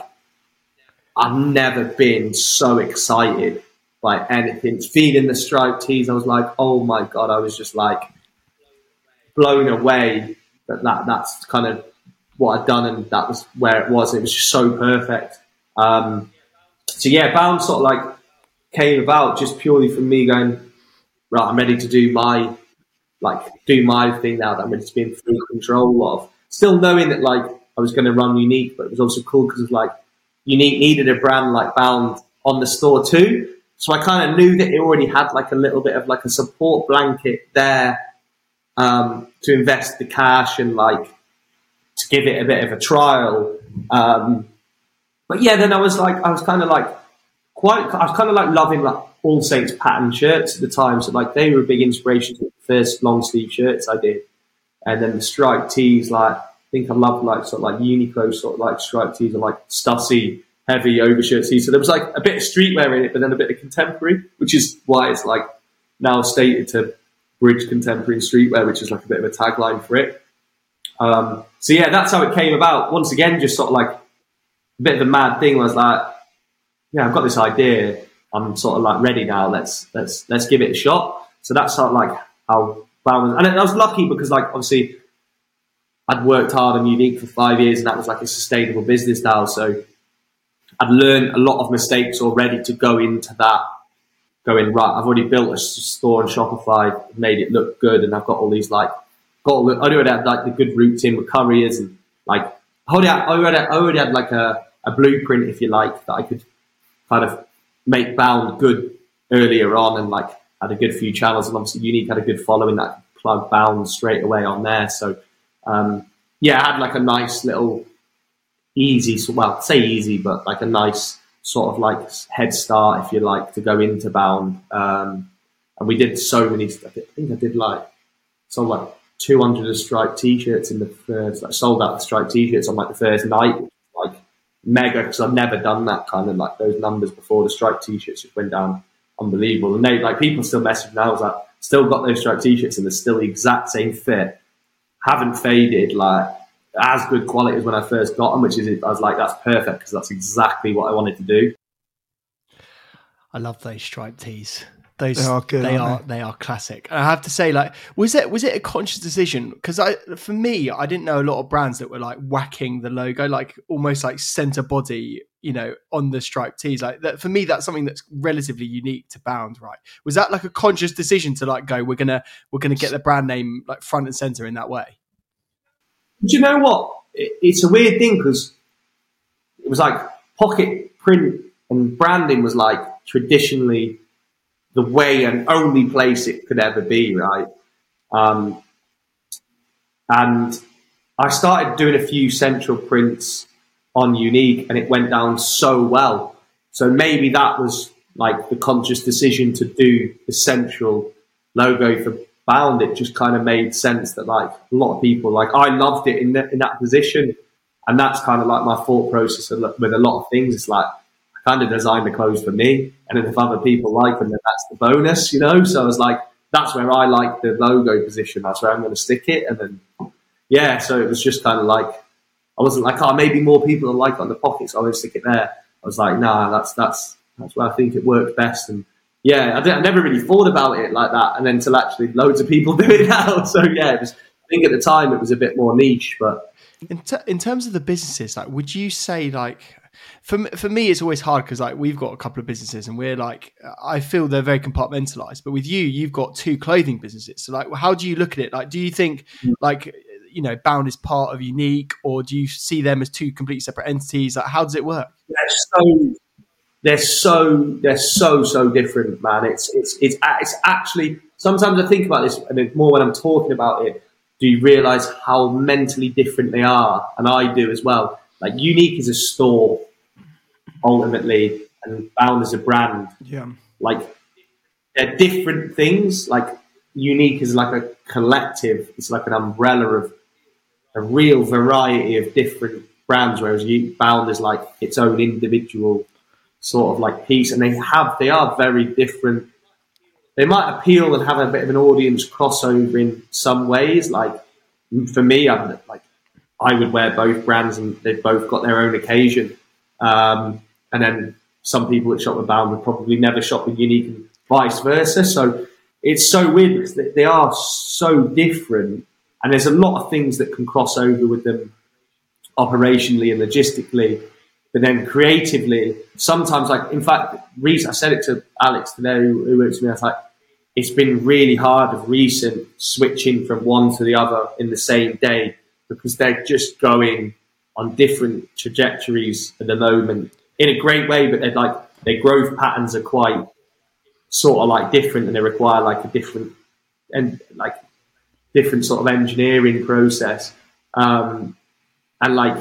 I've never been so excited by anything. Feeding the striped tees, I was like, oh my God, I was just like blown away that, that that's kind of what I'd done and that was where it was. It was just so perfect. Um, so yeah, Bound sort of like came about just purely from me going, right, I'm ready to do my like do my thing now that I'm just being be full control of. Still knowing that like I was going to run Unik, but it was also cool because like Unik needed a brand like Bound on the store too. So I kind of knew that it already had like a little bit of like a support blanket there um, to invest the cash and like to give it a bit of a trial. Um, but yeah, then I was like, I was kind of like quite, I was kind of like loving like All Saints pattern shirts at the time. So like they were a big inspiration to the first long sleeve shirts I did, and then the striped tees. Like I think I loved like sort of like Uniqlo sort of like striped tees and like Stussy heavy overshirt tees. So there was like a bit of streetwear in it, but then a bit of contemporary, which is why it's like now stated to bridge contemporary streetwear, which is like a bit of a tagline for it. Um, so yeah, that's how it came about. Once again, just sort of like a bit of a mad thing. Was like, yeah, I've got this idea. I'm sort of like ready now. Let's let's let's give it a shot. So that's sort of like how Bound and I was lucky because like obviously I'd worked hard and Unik for five years, and that was like a sustainable business now. So I'd learned a lot of mistakes already to go into that. Going right, I've already built a store on Shopify, made it look good, and I've got all these like got all the, I already had like the good routes in with couriers and like I already had, I already I already had like a, a blueprint, if you like, that I could kind of make Bound good earlier on, and like had a good few channels, and obviously Unik had a good following that plug Bound straight away on there. So um, yeah, I had like a nice little easy, well, say easy, but like a nice sort of like head start, if you like, to go into Bound. Um, and we did so many. I think I did like sold like 200 of striped t-shirts in the first. Like sold out the striped t-shirts on like the first night, mega because I've never done that kind of like those numbers before. The striped t-shirts just went down unbelievable, and they like people still message me now. I was like, still got those striped t-shirts and they're still the exact same fit, haven't faded, like as good quality as when I first got them, which is I was like, that's perfect because that's exactly what I wanted to do. I love those striped tees. Those They are good, They aren't are they are classic. And I have to say, like, was it was it a conscious decision? Because I, for me, I didn't know a lot of brands that were like whacking the logo, like almost like center body, you know, on the striped tees. Like that for me, that's something that's relatively unique to Bound, right? Was that like a conscious decision to like go, we're gonna we're gonna get the brand name like front and center in that way? Do you know what? It, it's a weird thing because it was like pocket print and branding was like traditionally the way and only place it could ever be, right? Um, and I started doing a few central prints on Unik, and it went down so well. So maybe that was like the conscious decision to do the central logo for Bound. It just kind of made sense that like a lot of people, like I loved it in that in that position, and that's kind of like my thought process with a lot of things. It's like kind of designed the clothes for me, and if other people like them, then that's the bonus, you know. So I was like, that's where I like the logo position. That's where I'm going to stick it, and then yeah. So it was just kind of like I wasn't like, oh, maybe more people like it on the pockets. So I'm going to stick it there. I was like, nah, that's that's that's where I think it worked best, and yeah, I, I never really thought about it like that, and then until actually loads of people (laughs) do it now. So yeah, it was, I think at the time it was a bit more niche, but In, t- in terms of the businesses, like, would you say like for for me, it's always hard because like we've got a couple of businesses and we're like I feel they're very compartmentalized. But with you, you've got two clothing businesses. So like, how do you look at it? Like, do you think mm. like you know Bound is part of Unik, or do you see them as two completely separate entities? Like, how does it work? they're so they're so they're so so different, man. It's it's it's it's actually sometimes I think about this, and it's more when I'm talking about it. Do you realize how mentally different they are? And I do as well. Like Unik is a store ultimately, and Bound is a brand. Yeah. Like they're different things. Like Unik is like a collective. It's like an umbrella of a real variety of different brands, whereas you, Bound is like its own individual sort of like piece, and they have they are very different. They might appeal and have a bit of an audience crossover in some ways. Like for me, I'm like I would wear both brands, and they've both got their own occasion. Um, and then some people that shop with Bound would probably never shop with Unik, and vice versa. So it's so weird because they, are so different, and there's a lot of things that can cross over with them operationally and logistically. But then creatively, sometimes, like in fact, I said it to Alex today, who, who works with me. I was like, it's been really hard of recent switching from one to the other in the same day because they're just going on different trajectories at the moment in a great way, but they're like their growth patterns are quite sort of like different and they require like a different and like different sort of engineering process, um, and like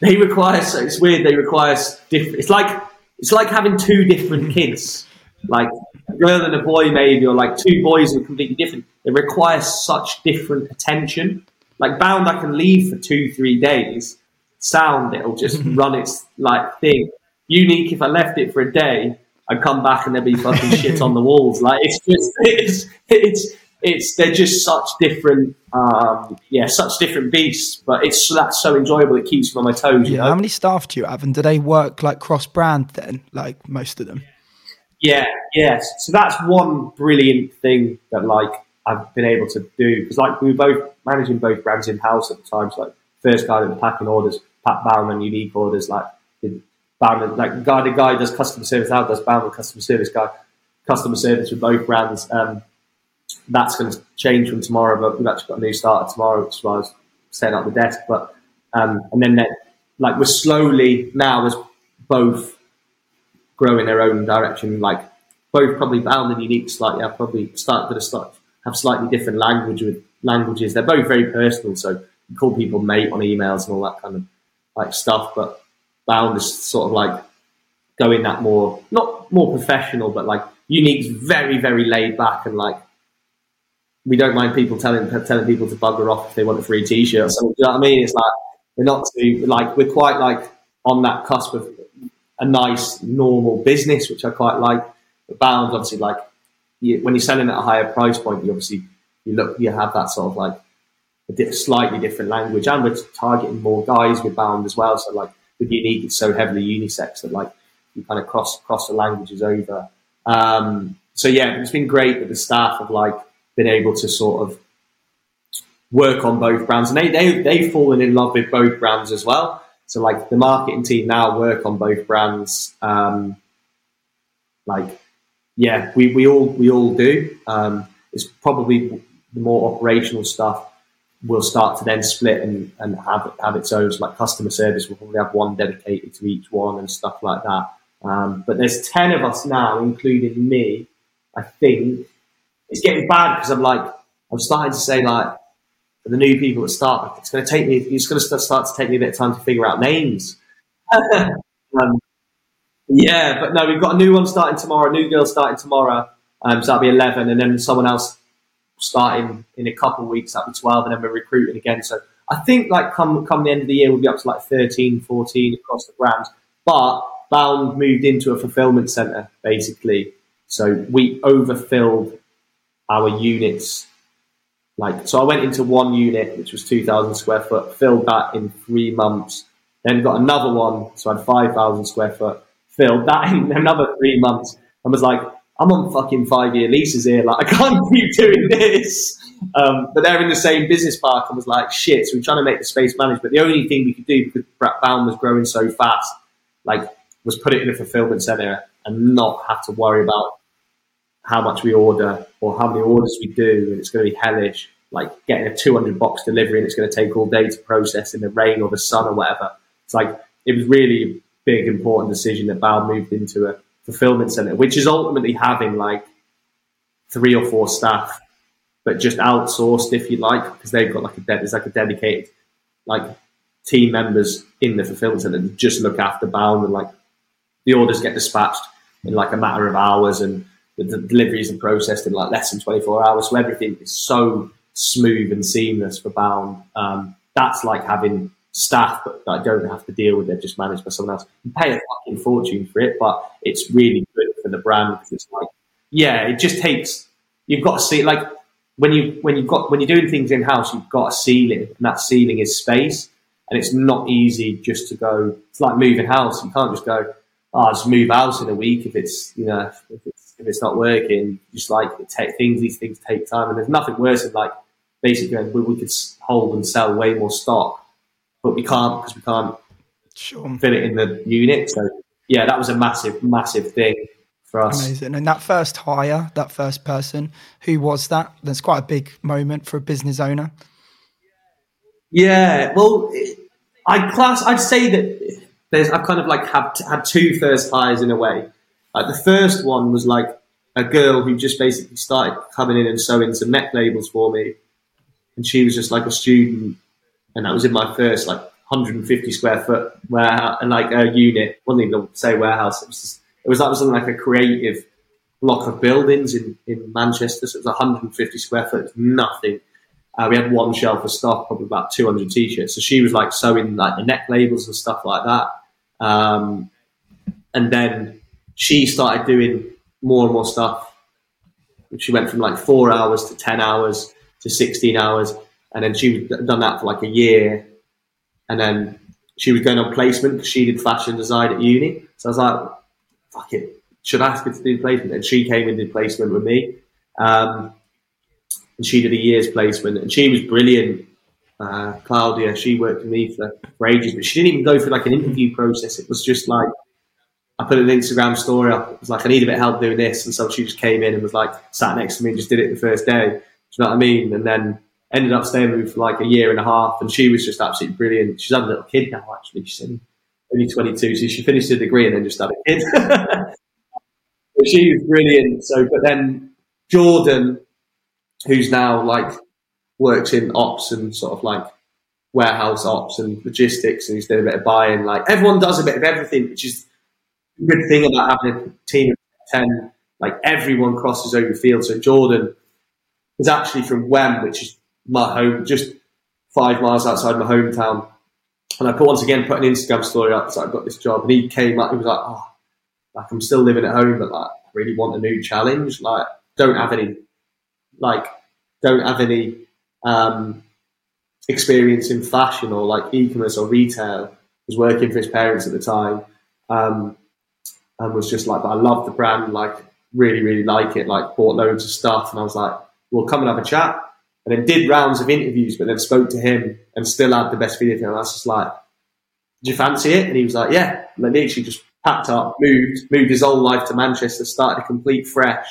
they require. So it's weird. They require different. It's like it's like having two different kids, like a girl and a boy, maybe, or like two boys who are completely different. They require such different attention. Like bound, I can leave for two, three days. Sound, it'll just run its like thing. Unik, if I left it for a day, I'd come back and there'd be fucking shit on the (laughs) walls. Like it's just, it's, it's, it's they're just such different, um, yeah, such different beasts. But it's that's so enjoyable. It keeps me on my toes. Yeah. Know? How many staff do you have, and do they work like cross brand then? Like most of them. Yeah, yes. So that's one brilliant thing that like I've been able to do because like we were both managing both brands in house at the time. So like first guy that was packing orders, Pat Bauman, unik orders, like the Bauman, like guy guy does customer service now does Bauman customer service guy, customer service with both brands. Um, that's going to change from tomorrow, but we've actually got a new starter tomorrow, which is why I was setting up the desk. But um, and then like we're slowly now as both grow in their own direction. Like both probably bound and unik slightly. I've probably start to start have slightly different language with languages. They're both very personal, so you call people mate on emails and all that kind of like stuff. But bound is sort of like going that more not more professional, but like unik's very very laid back and like we don't mind people telling telling people to bugger off if they want a free t-shirt. Do you know what I mean? It's like we're not too like we're quite like on that cusp of a nice normal business, which I quite like. But bound obviously like you, when you're selling at a higher price point, you obviously you look you have that sort of like a slightly different language, and we're targeting more guys with bound as well. So like with unik, it's so heavily unisex that like you kind of cross cross the languages over. Um, so yeah, it's been great that the staff have like been able to sort of work on both brands, and they they they've fallen in love with both brands as well. So like the marketing team now work on both brands. Um, like yeah, we, we all we all do. Um, it's probably the more operational stuff will start to then split and, and have have its own. So like customer service will probably have one dedicated to each one and stuff like that. Um, but there's ten of us now, including me. I think it's getting bad because I'm like I'm starting to say like for the new people that start, it's going to take me. It's going to start to take me a bit of time to figure out names. (laughs) um, yeah, but no, we've got a new one starting tomorrow. A new girl starting tomorrow. Um, so that'll be eleven, and then someone else starting in a couple of weeks. up to twelve, and then we're recruiting again. So I think like come come the end of the year, we'll be up to like 13, 14 across the brands. But Bound moved into a fulfillment center basically, so we overfilled our units like, so I went into one unit, which was 2,000 square foot, filled that in three months, then got another one, so I had 5,000 square foot, filled that in (laughs) another three months, and was like, I'm on fucking five year leases here, like, I can't (laughs) keep doing this. Um, but they're in the same business park and was like, shit, so we're trying to make the space management. The only thing we could do, because Bound was growing so fast, like, was put it in a fulfillment center and not have to worry about how much we order or how many orders we do, and it's going to be hellish. Like getting a 200 box delivery and it's going to take all day to process in the rain or the sun or whatever. It's like it was really a big important decision that Bound moved into a fulfillment center, which is ultimately having like three or four staff, but just outsourced if you like, because they've got like a there's like a dedicated like team members in the fulfillment center that just look after Bound and like the orders get dispatched in like a matter of hours and the deliveries are processed in like less than 24 hours. So everything is so smooth and seamless for Bound. Um, that's like having staff that I don't have to deal with. They're just managed by someone else. You pay a fucking fortune for it, but it's really good for the brand because it's like, yeah, it just takes, you've got to see, like, when you when you've got when you're doing things in house, you've got a ceiling, and that ceiling is space, and it's not easy just to go. It's like moving house. You can't just go, oh, I'll just move house in a week if it's you know if it's if it's not working. Just like it take things, these things take time, and there's nothing worse than like basically we, we could hold and sell way more stock, but we can't because we can't Sure. fit it in the unit. So yeah, that was a massive, massive thing for us. Amazing. And that first hire, that first person, who was that? That's quite a big moment for a business owner. Yeah, well, I class. I'd say that there's. I've kind of like had had two first hires in a way. Like the first one was like a girl who just basically started coming in and sewing some neck labels for me, and she was just like a student, and that was in my first like 150 square foot warehouse and like a unit. Wasn't even say warehouse. It was just, it was that was like a creative block of buildings in in Manchester. So it was 150 square foot, nothing. Uh, we had one shelf of stock, probably about 200 t-shirts. So she was like sewing like the neck labels and stuff like that. Um, and then she started doing more and more stuff. She went from like four hours to 10 hours to 16 hours. And then she done that for like a year. And then she was going on placement because she did fashion design at uni. So I was like, fuck it, should I ask her to do placement? And she came and did placement with me. Um, and she did a year's placement, and she was brilliant. Uh, Claudia, she worked with me for, for ages, but she didn't even go through like an interview process. It was just like I put an Instagram story up. It was like I need a bit of help doing this, and so she just came in and was like sat next to me and just did it the first day. Do you know what I mean? And then ended up staying with for like a year and a half, and she was just absolutely brilliant. She's had a little kid now, actually. She's only 22, so she finished her degree and then just had a kid. (laughs) she was brilliant. So, but then Jordan, who's now like works in ops and sort of like warehouse ops and logistics, and he's doing a bit of buying. Like everyone does a bit of everything, which is a good thing about having a team of ten. Like everyone crosses over the field. So Jordan is actually from Wem, which is my home, just five miles outside my hometown. And I put once again put an Instagram story up, so I got this job, and he came up. He was like, "Oh, like I'm still living at home, but like I really want a new challenge. Like don't have any, like don't have any um, experience in fashion or like e-commerce or retail. Was working for his parents at the time, um, and was just like, I love the brand, like really, really like it. Like bought loads of stuff, and I was like, well, come and have a chat. And then did rounds of interviews, but then spoke to him and still had the best feeling. And I was just like, "Do you fancy it?" And he was like, "Yeah." And then literally just packed up, moved, moved his whole life to Manchester, started a complete fresh,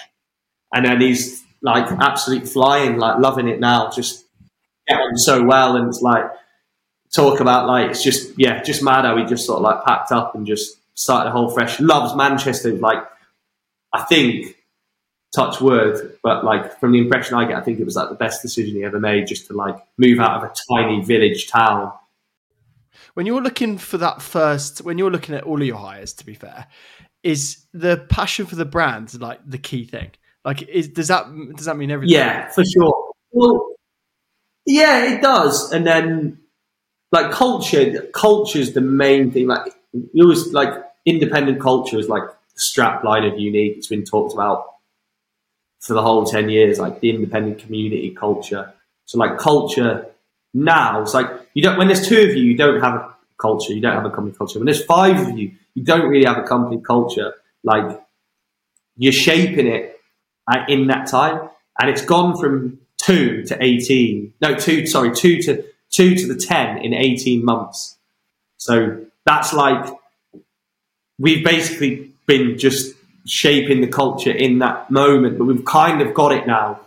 and then he's like absolutely flying, like loving it now, just getting so well, and it's like talk about like it's just yeah, just mad how he just sort of like packed up and just started a whole fresh. Loves Manchester, like I think touch word, but like from the impression I get, I think it was like the best decision he ever made, just to like move out of a tiny village town when you're looking for that first, when you're looking at all of your hires, to be fair, is the passion for the brand like the key thing? Like, is, does that does that mean everything? Yeah, for sure. Well, yeah, it does. And then, like culture, culture is the main thing. Like, it was like independent culture is like the strap line of unik. It's been talked about for the whole ten years. Like the independent community culture. So, like culture now it's like you don't when there's two of you you don't have a culture you don't have a company culture when there's five of you you don't really have a company culture like you're shaping it uh, in that time and it's gone from two to 18 no two sorry two to two to the 10 in 18 months so that's like we've basically been just shaping the culture in that moment but we've kind of got it now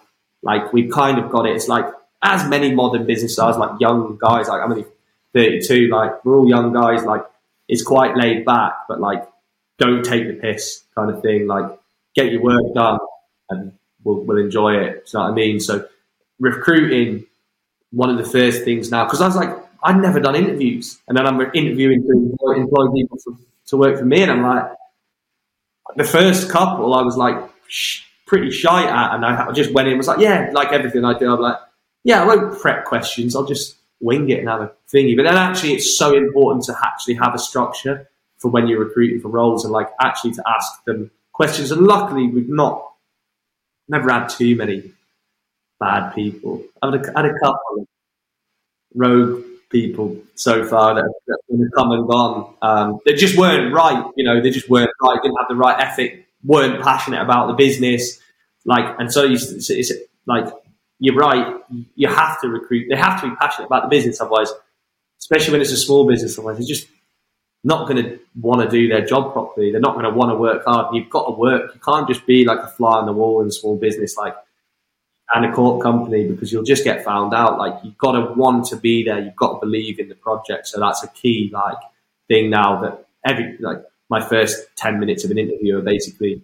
like we've kind of got it it's like as many modern business stars, like young guys, like I'm only 32, like we're all young guys, like it's quite laid back, but like don't take the piss kind of thing. Like get your work done and we'll, we'll enjoy it. You know what I mean? So recruiting, one of the first things now, because I was like, I'd never done interviews. And then I'm interviewing to employ, employ people for, to work for me. And I'm like, the first couple I was like sh- pretty shy at. And I just went in, was like, yeah, like everything I do. I'm like, yeah, I won't prep questions. I'll just wing it and have a thingy. But then actually, it's so important to actually have a structure for when you're recruiting for roles and like actually to ask them questions. And luckily, we've not never had too many bad people. I've had a, had a couple rogue people so far that have come and gone. Um, they just weren't right. You know, they just weren't right. Didn't have the right ethic. weren't passionate about the business. Like, and so it's, it's like you're right. You have to recruit. They have to be passionate about the business, otherwise, especially when it's a small business, otherwise they're just not going to want to do their job properly. They're not going to want to work hard. You've got to work. You can't just be like a fly on the wall in a small business like and a corp company because you'll just get found out. Like you've got to want to be there. You've got to believe in the project. So that's a key like thing now that every like my first ten minutes of an interview are basically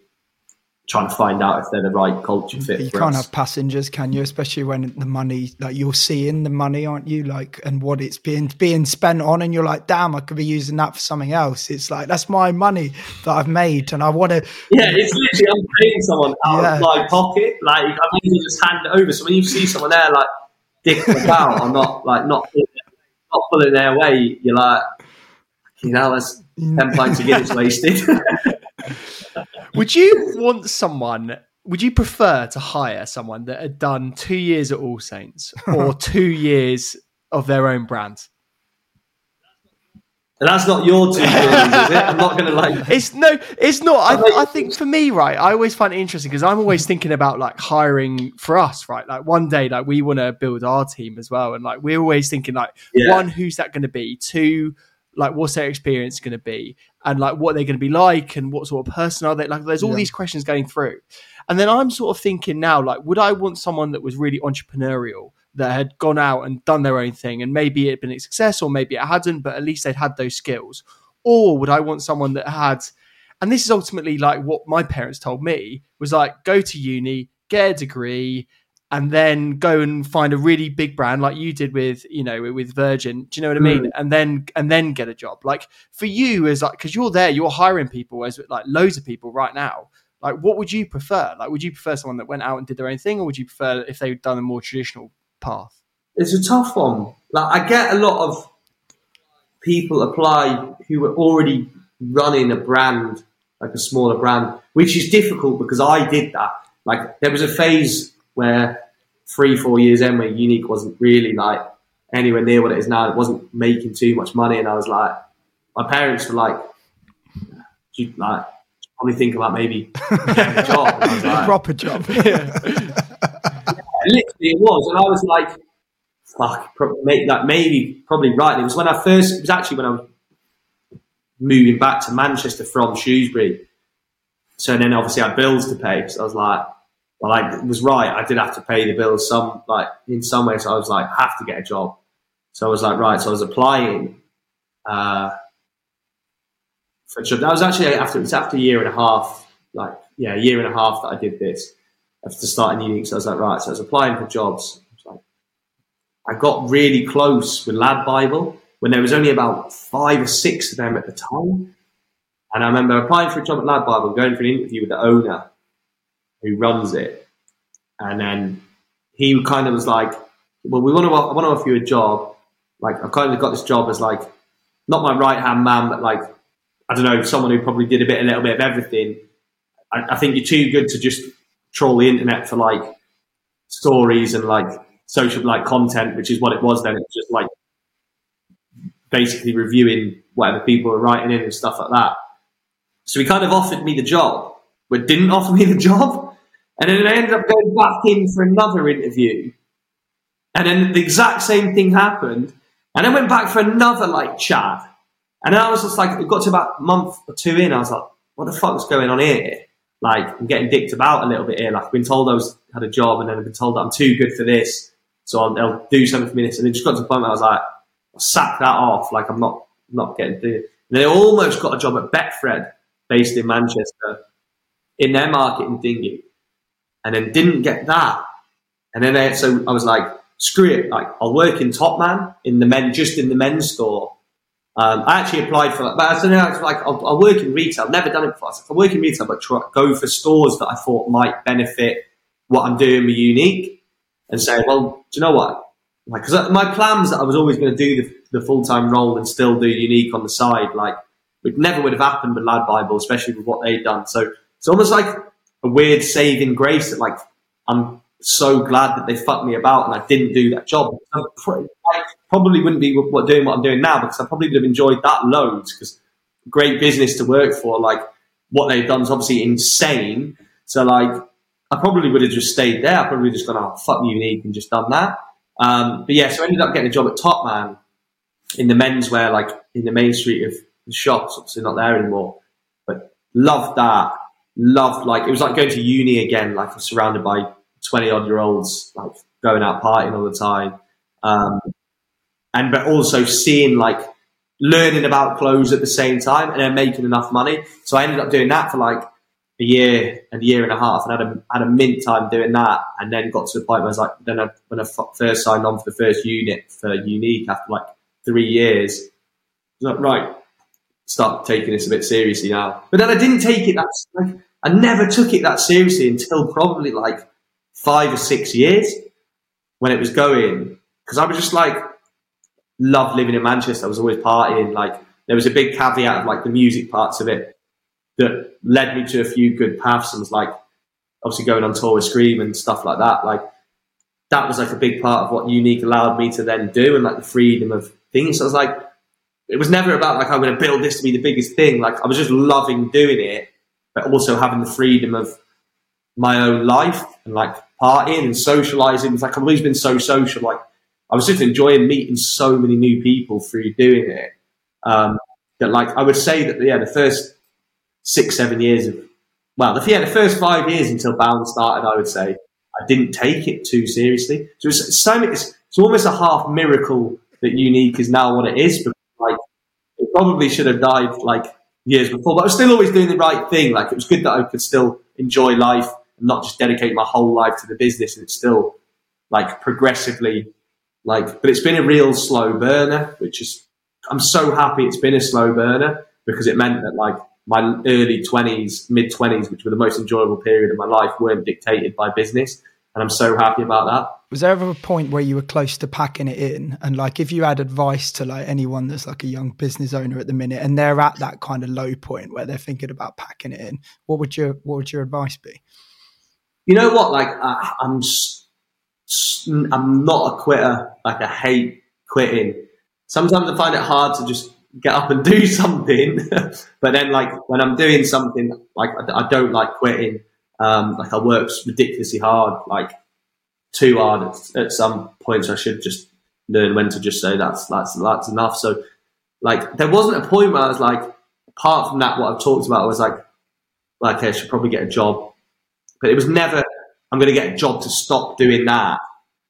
trying to find out if they're the right culture fit. You can't us. have passengers, can you? Especially when the money, like you're seeing the money, aren't you? Like, and what it's being being spent on, and you're like, damn, I could be using that for something else. It's like that's my money that I've made, and I want to. Yeah, it's literally I'm paying someone out Yeah. of my pocket. Like I as well just hand it over. So when you see someone there like dicking about or not like not not pulling their way, you're like, you know, that's mm. ten pints of Guinness wasted. (laughs) Would you want someone? Would you prefer to hire someone that had done two years at All Saints or (laughs) two years of their own brand? and that's not your two (laughs) feelings, is it? I'm not gonna like It's no, it's not. I I, I think for me, right, I always find it interesting because I'm always thinking about like hiring for us, right? Like one day, like we want to build our team as well, and like we're always thinking like Yeah. one, who's that going to be? Two, like what's their experience going to be, and like what they're going to be like, and what sort of person are they? Like, there's all Yeah. these questions going through, and then I'm sort of thinking now, like, would I want someone that was really entrepreneurial? That had gone out and done their own thing, and maybe it had been a success, or maybe it hadn't, but at least they'd had those skills. Or would I want someone that had, and this is ultimately like what my parents told me was like, go to uni, get a degree, and then go and find a really big brand like you did with, you know, with Virgin. Do you know what I mean? Mm. And then and then get a job. Like for you, as like because you're there, you're hiring people as like loads of people right now. Like, what would you prefer? Like, would you prefer someone that went out and did their own thing, or would you prefer if they'd done a more traditional path? it's a tough one. Like I get a lot of people apply who were already running a brand, like a smaller brand, which is difficult because I did that. Like there was a phase where three, four years in where Unik wasn't really like anywhere near what it is now. It wasn't making too much money, and I was like, my parents were like, "You like probably think about maybe (laughs) getting a job." And like, proper job. (laughs) literally it was, and I was like, "Fuck, probably, may- like maybe, probably right." It was when I first. It was actually when I was moving back to Manchester from Shrewsbury. So then, obviously, I had bills to pay. So I was like, "Well, I was right. I did have to pay the bills some, like in some ways. I was like, I have to get a job." So I was like, "Right." So I was applying. Uh, for a job. That was actually after it was after a year and a half, like yeah, a year and a half that I did this after starting uni. So I was like, right. So I was applying for jobs. I, like, I got really close with Lad Bible when there was only about five or six of them at the time. And I remember applying for a job at Lad Bible, going for an interview with the owner who runs it, and then he kind of was like, "Well, we want to, I want to offer you a job. Like, I've kind of got this job as like not my right hand man, but like I don't know, someone who probably did a bit, a little bit of everything. I, I think you're too good to just troll the internet for like stories and like social like content, which is what it was then. It's just like basically reviewing whatever people were writing in and stuff like that. So he kind of offered me the job, but didn't offer me the (laughs) job. And then I ended up going back in for another interview. And then the exact same thing happened. And I went back for another like chat. And I was just like, it got to about a month or two in. I was like, what the fuck's going on here? Like, I'm getting dicked about a little bit here. Like, I've been told I was had a job, and then I've been told that I'm too good for this, so I'll, I'll do something for me. This, and it just got to the point where I was like, I'll sack that off. Like, I'm not not getting they almost got a job at Betfred, based in Manchester, in their marketing thingy, and then didn't get that. And then they, so I was like, screw it. Like, I'll work in Top Man in the men, just in the men's store. Um, I actually applied for that, but I said, no, it's like, I'll, I'll work in retail. I've never done it before. I said, I'll work in retail, but try, go for stores that I thought might benefit what I'm doing with Unik and say, well, do you know what? Like, cause my plans that I was always going to do the, the full-time role and still do Unik on the side. Like, it never would have happened with Lad Bible, especially with what they'd done. So it's almost like a weird saving grace that like, I'm so glad that they fucked me about and I didn't do that job. I probably wouldn't be doing what I'm doing now because I probably would have enjoyed that loads because great business to work for. Like what they've done is obviously insane. So like I probably would have just stayed there. I probably just gone, oh fuck unik and just done that. Um, but yeah, so I ended up getting a job at Top Man in the menswear, like in the main street of the shops. Obviously not there anymore, but loved that. Loved like it was like going to uni again. Like surrounded by twenty odd year olds, like going out partying all the time. Um, and but also seeing like learning about clothes at the same time and then making enough money. So I ended up doing that for like a year and a year and a half and had a, had a mint time doing that and then got to the point where I was like, then I, when I first signed on for the first unit for Unik after like three years, I was like, right, start taking this a bit seriously now. But then I didn't take it that, like, I never took it that seriously until probably like five or six years when it was going. Cause I was just like, loved living in Manchester. I was always partying. Like there was a big caveat of like the music parts of it that led me to a few good paths and was like obviously going on tour with Scream and stuff like that. Like that was like a big part of what Unik allowed me to then do and like the freedom of things. So I was like, it was never about like I'm going to build this to be the biggest thing. Like I was just loving doing it, but also having the freedom of my own life and like partying and socializing. It's like I've always been so social. Like I was just enjoying meeting so many new people through doing it. Um, that like I would say that yeah, the first six, seven years of, well, the, yeah, the first five years until Bound started, I would say, I didn't take it too seriously. So it's, so it's, it's almost a half miracle that Unik is now what it is. Because, like, it probably should have died like years before, but I was still always doing the right thing. Like, it was good that I could still enjoy life and not just dedicate my whole life to the business. And it's still like progressively like, but it's been a real slow burner, which is, I'm so happy it's been a slow burner because it meant that like my early 20s, mid 20s, which were the most enjoyable period of my life, weren't dictated by business. And I'm so happy about that. Was there ever a point where you were close to packing it in? And like, if you had advice to like anyone that's like a young business owner at the minute and they're at that kind of low point where they're thinking about packing it in, what would your, what would your advice be? You know what? Like, I, I'm, I'm not a quitter. Like, I hate quitting. Sometimes I find it hard to just get up and (laughs) do something. (laughs) but then, like when I'm doing something, like I, I don't like quitting. Um, like I work ridiculously hard, like too hard at, at, some points. I should just learn when to just say that's that's that's enough. So, like there wasn't a point where I was like, apart from that, what I've talked about was like, like okay, I should probably get a job. But it was never, I'm going to get a job to stop doing that.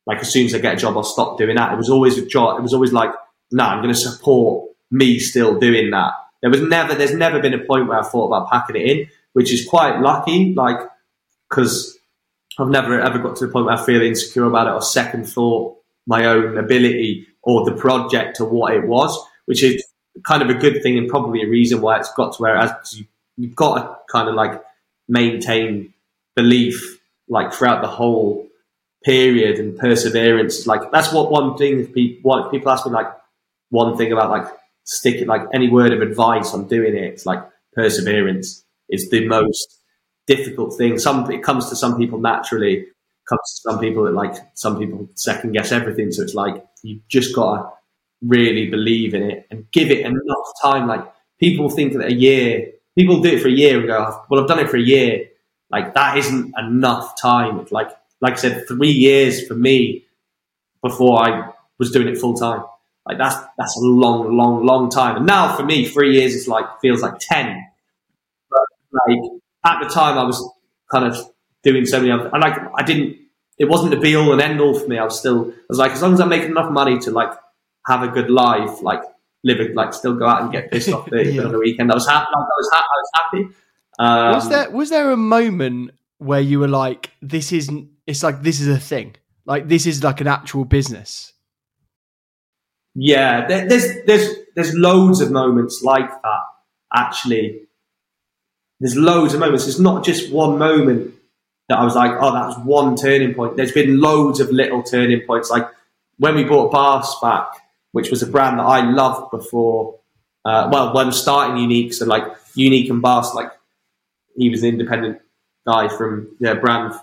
Like as soon as I get a job, I'll stop doing that. It was always a job. It was always like, no, nah, I'm going to support me still doing that. There was never, there's never been a point where I thought about packing it in, which is quite lucky, like, because I've never ever got to the point where I feel insecure about it or second thought my own ability or the project or what it was, which is kind of a good thing and probably a reason why it's got to where it has, you've got to kind of like maintain belief like throughout the whole period and perseverance. Like that's what one thing people, people ask me like one thing about like sticking like any word of advice on doing it. It's like perseverance is the most difficult thing. Some it comes to some people naturally, comes to some people that like some people second guess everything. So it's like you just gotta really believe in it and give it enough time. Like people think that a year, people do it for a year and go, well, I've done it for a year. Like that isn't enough time. It's like, like I said, three years for me before I was doing it full time. Like that's that's a long, long, long time. And now for me, three years is like feels like ten. But like at the time, I was kind of doing so many other. And like I didn't. It wasn't the be all and end all for me. I was still. I was like, as long as I'm making enough money to like have a good life, like live it, like still go out and get pissed off (laughs) yeah. on the weekend. I was happy. I was, ha- I was happy. Um, was there was there a moment where you were like, this isn't? It's like this is a thing. Like this is like an actual business. Yeah, there, there's there's there's loads of moments like that. Actually, there's loads of moments. It's not just one moment that I was like, oh, that was one turning point. There's been loads of little turning points. Like when we bought Bass back, which was a brand that I loved before. Uh, well, when starting Unik, so like Unik and Bass, like he was an independent guy from yeah brand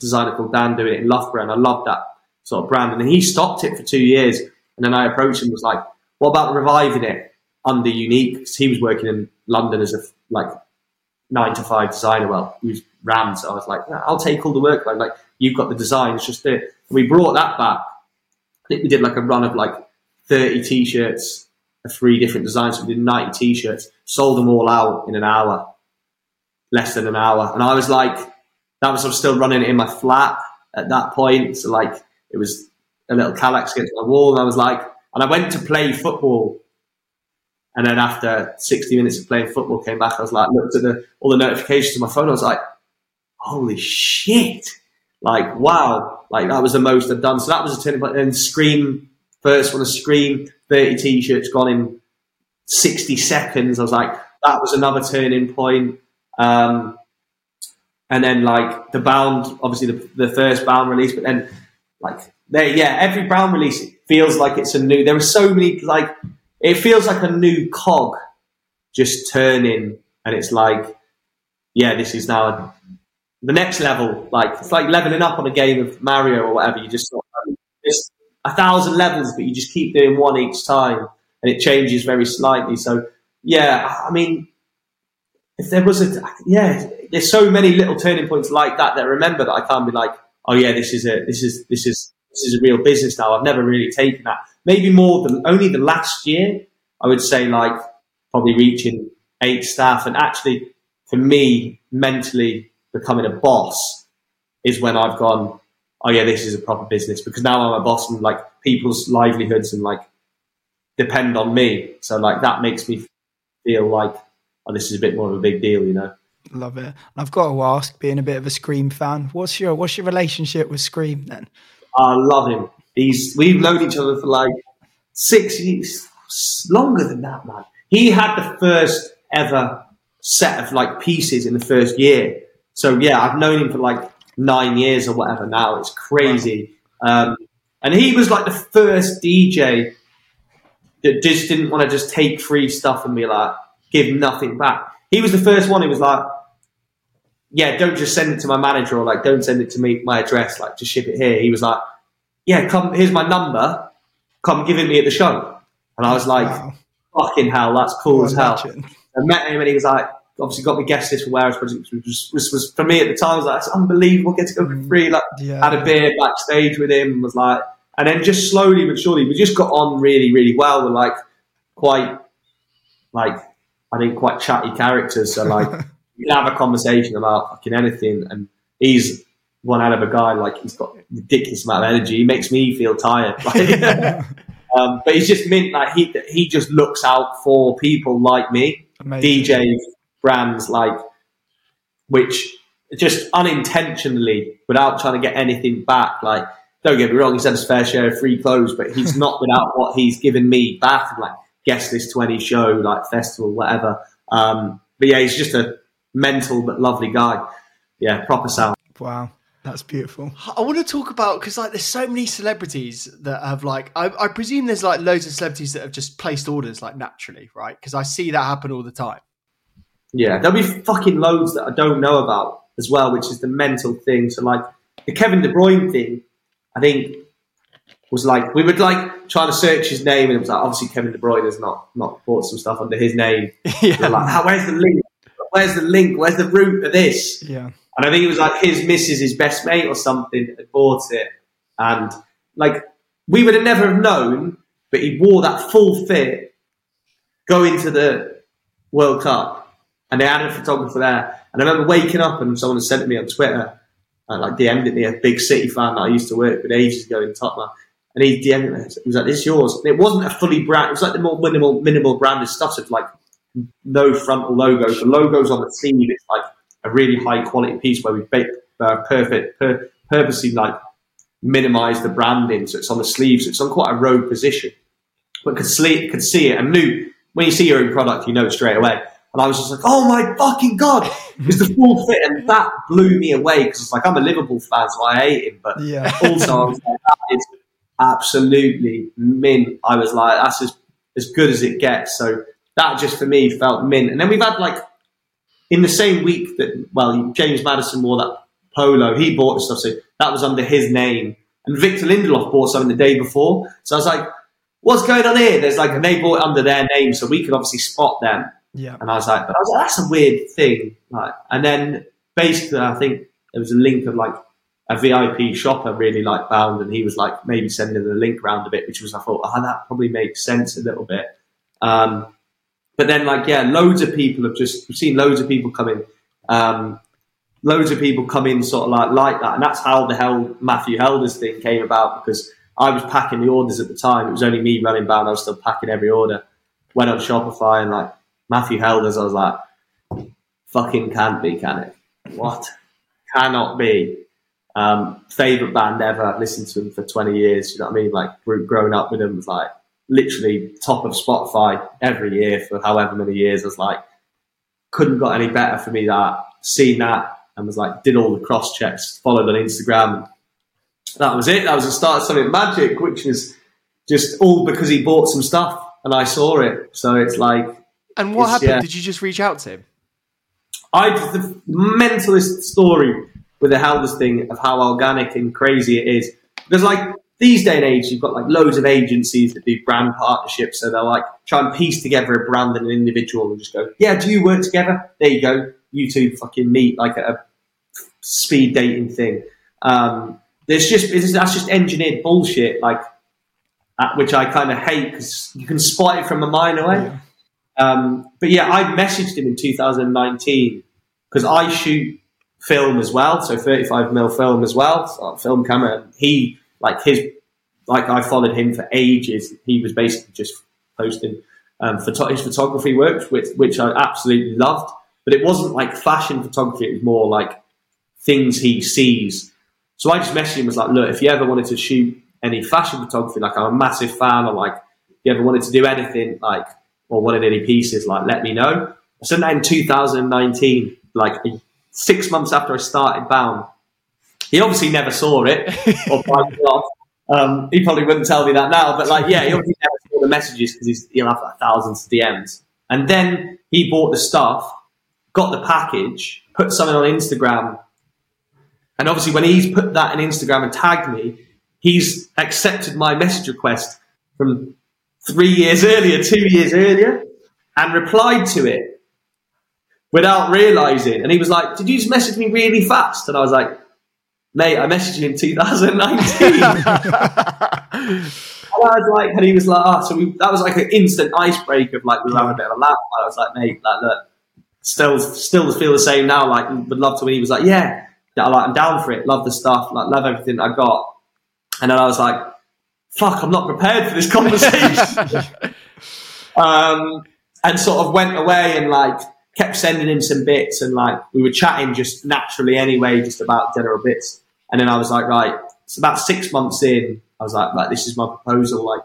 designer called Dan doing it in Loughborough. And I loved that sort of brand, and he stopped it for two years. And then I approached him and was like, what about reviving it under Unik? Because he was working in London as a like nine to five designer. Well, who's Rams. So I was like, I'll take all the work. Like, like you've got the designs, just do it. And we brought that back. I think we did like a run of like 30 t-shirts of three different designs. So we did 90 t-shirts, sold them all out in an hour, less than an hour. And I was like, that was, I was still running in my flat at that point. So like, it was a little Kallax against my wall, and I was like, and I went to play football And then after 60 minutes of playing football, came back. I was like, looked at the, all the notifications on my phone. I was like, holy shit! Like, wow! Like that was the most I've done. So that was a turning point. And Scream, first one, a Scream, 30 t-shirts gone in 60 seconds. I was like, that was another turning point. Um, and then like the bound, obviously the, the first bound release, but then like there, yeah, every bound release feels like it's a new. There are so many like it feels like a new cog just turning, and it's like, yeah, this is now the next level. Like it's like leveling up on a game of Mario or whatever. You just sort of, it's a thousand levels, but you just keep doing one each time, and it changes very slightly. So yeah, I mean, if there was a yeah, there's so many little turning points like that that I remember that I can't be like, oh yeah, this is a this is this is this is a real business now. I've never really taken that. Maybe more than only the last year. I would say like probably reaching eight staff, and actually for me mentally becoming a boss is when I've gone, oh yeah, this is a proper business because now I'm a boss and like people's livelihoods and like depend on me. So like that makes me feel like oh, this is a bit more of a big deal, you know. Love it. I've got to ask, being a bit of a Skream fan, what's your what's your relationship with Skream then? I love him. He's we've known each other for like six years, longer than that, man. He had the first ever set of like pieces in the first year. So yeah, I've known him for like nine years or whatever. Now it's crazy. Um, and he was like the first DJ that just didn't want to just take free stuff and be like give nothing back. He was the first one who was like, yeah, don't just send it to my manager or like don't send it to me my address, like just ship it here. He was like, yeah, come here's my number, come give it me at the show. And I was like, wow. fucking hell, that's cool as hell. I met him and he was like, obviously got me guest list for Warehouse Project, which was, which was for me at the time I was like, it's unbelievable, get to go for mm. free. Like yeah. had a beer backstage with him, and was like, and then just slowly but surely we just got on really, really well. We're like quite like I think quite chatty characters. So like (laughs) you can have a conversation about fucking anything, and he's one out of a guy. Like he's got ridiculous amount of energy. He makes me feel tired. (laughs) um, but he's just mint. Like he he just looks out for people like me, Amazing. DJs, brands like which just unintentionally, without trying to get anything back. Like don't get me wrong, he's had his fair share of free clothes, but he's (laughs) not without what he's given me back. Like guest list to any show, like festival, whatever. Um, but yeah, he's just a mental but lovely guy. Yeah, proper sound. Wow. That's beautiful. I want to talk about because like there's so many celebrities that have like I, I, presume there's like loads of celebrities that have just placed orders like naturally, right? Because I see that happen all the time. Yeah, there'll be fucking loads that I don't know about as well, which is the mental thing. So like the Kevin De Bruyne thing, I think was like we would like trying to search his name, and it was like obviously Kevin De Bruyne has not not bought some stuff under his name. (laughs) yeah. like, ah, where's the link? Where's the link? Where's the root of this? Yeah. And I think it was like his missus, his best mate or something, had bought it, and like we would have never have known, but he wore that full fit going to the World Cup, and they had a photographer there. And I remember waking up and someone had sent me on Twitter, and like DM'd me, a big City fan that I used to work with ages ago in Tottenham and he DM'd me. He was like, "This is yours." And it wasn't a fully brand. It was like the more minimal, minimal branded stuff. So it's like no frontal logos. The logos on the sleeve. It's like a really high quality piece where we have uh, perfect, per, purposely like minimize the branding. So it's on the sleeves. So it's on quite a rogue position, but could see could see it and knew when you see your own product, you know straight away. And I was just like, "Oh my fucking god!" It's the full fit, and that blew me away because it's like I'm a Liverpool fan, so I hate him, but yeah. also I was like, "That is." absolutely mint. I was like, that's as, as good as it gets. So that just for me felt mint. And then we've had like in the same week that well, James Maddison wore that polo. He bought the stuff, so that was under his name. And Victor Lindelof bought something the day before. So I was like, what's going on here? There's like, and they bought it under their name, so we could obviously spot them. Yeah. And I was like, but I was like, that's a weird thing. Like, and then basically, I think there was a link of like a VIP shopper really like Bound, and he was like maybe sending the link around a bit, which was I thought, oh, that probably makes sense a little bit. Um, but then, like, yeah, loads of people have just we've seen loads of people come in, um, loads of people come in sort of like like that, and that's how the hell Matthew Helders thing came about because I was packing the orders at the time. It was only me running Bound. I was still packing every order, went on Shopify and like Matthew Helders, I was like, fucking can't be, can it? What? Cannot be. Um, favorite band ever. I've listened to them for 20 years. You know what I mean? Like growing up with them was like literally top of Spotify every year for however many years. I was like, couldn't got any better for me that. Seen that and was like, did all the cross checks, followed on Instagram. That was it. That was the start of something magic, which was just all because he bought some stuff and I saw it. So it's like. And what happened? Yeah. Did you just reach out to him? I the mentalist story with the Helders thing of how organic and crazy it is. Because like these day and age, you've got like loads of agencies that do brand partnerships. So they'll like try and piece together a brand and an individual and just go, yeah, do you work together? There you go. You two fucking meet like a speed dating thing. Um, there's just, that's just engineered bullshit, like, which I kind of hate because you can spot it from a mile away. Yeah. Um, but yeah, I messaged him in 2019 because I shoot film as well, so 35 mil film as well, so film camera. He like his like I followed him for ages. He was basically just posting um, photo- his photography works, which which I absolutely loved. But it wasn't like fashion photography; it was more like things he sees. So I just messaged him was like, look, if you ever wanted to shoot any fashion photography, like I'm a massive fan, or like if you ever wanted to do anything, like or wanted any pieces, like let me know. I sent that in 2019, like six months after I started Bound. He obviously never saw it (laughs) or it off. Um, he probably wouldn't tell me that now, but like, yeah, he obviously never saw the messages because he'll have like thousands of DMs. And then he bought the stuff, got the package, put something on Instagram. And obviously, when he's put that in Instagram and tagged me, he's accepted my message request from three years earlier, two years earlier, and replied to it without realizing. And he was like, Did you just message me really fast? And I was like, Mate, I messaged you in 2019. (laughs) and I was like, and he was like, oh, so we, that was like an instant icebreaker of like, we were having a bit of a laugh. I was like, mate, like, look, still, still feel the same now. Like, would love to. And he was like, yeah, yeah, like, I'm down for it. Love the stuff. Like, love everything I got. And then I was like, fuck, I'm not prepared for this conversation. (laughs) um, and sort of went away and like kept sending him some bits and like we were chatting just naturally anyway, just about general bits. And then I was like, right, it's about six months in. I was like, like, this is my proposal. Like,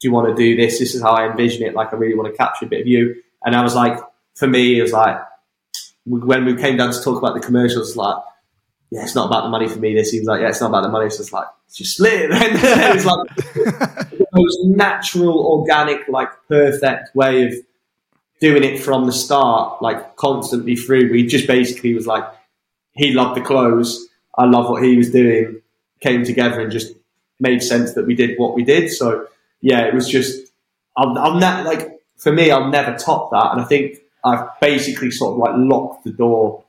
do you want to do this? This is how I envision it. Like, I really want to capture a bit of you. And I was like, for me, it was like, when we came down to talk about the commercials, like, yeah, it's not about the money for me. This he was like, yeah, it's not about the money. It's just like, it's just split. And (laughs) it was like (laughs) the most natural, organic, like perfect way of doing it from the start, like constantly through. We just basically was like, he loved the clothes. I love what he was doing. Came together and just made sense that we did what we did. So yeah, it was just, I'm, I'll never, like, for me, I'll never top that. And I think I've basically sort of like locked the door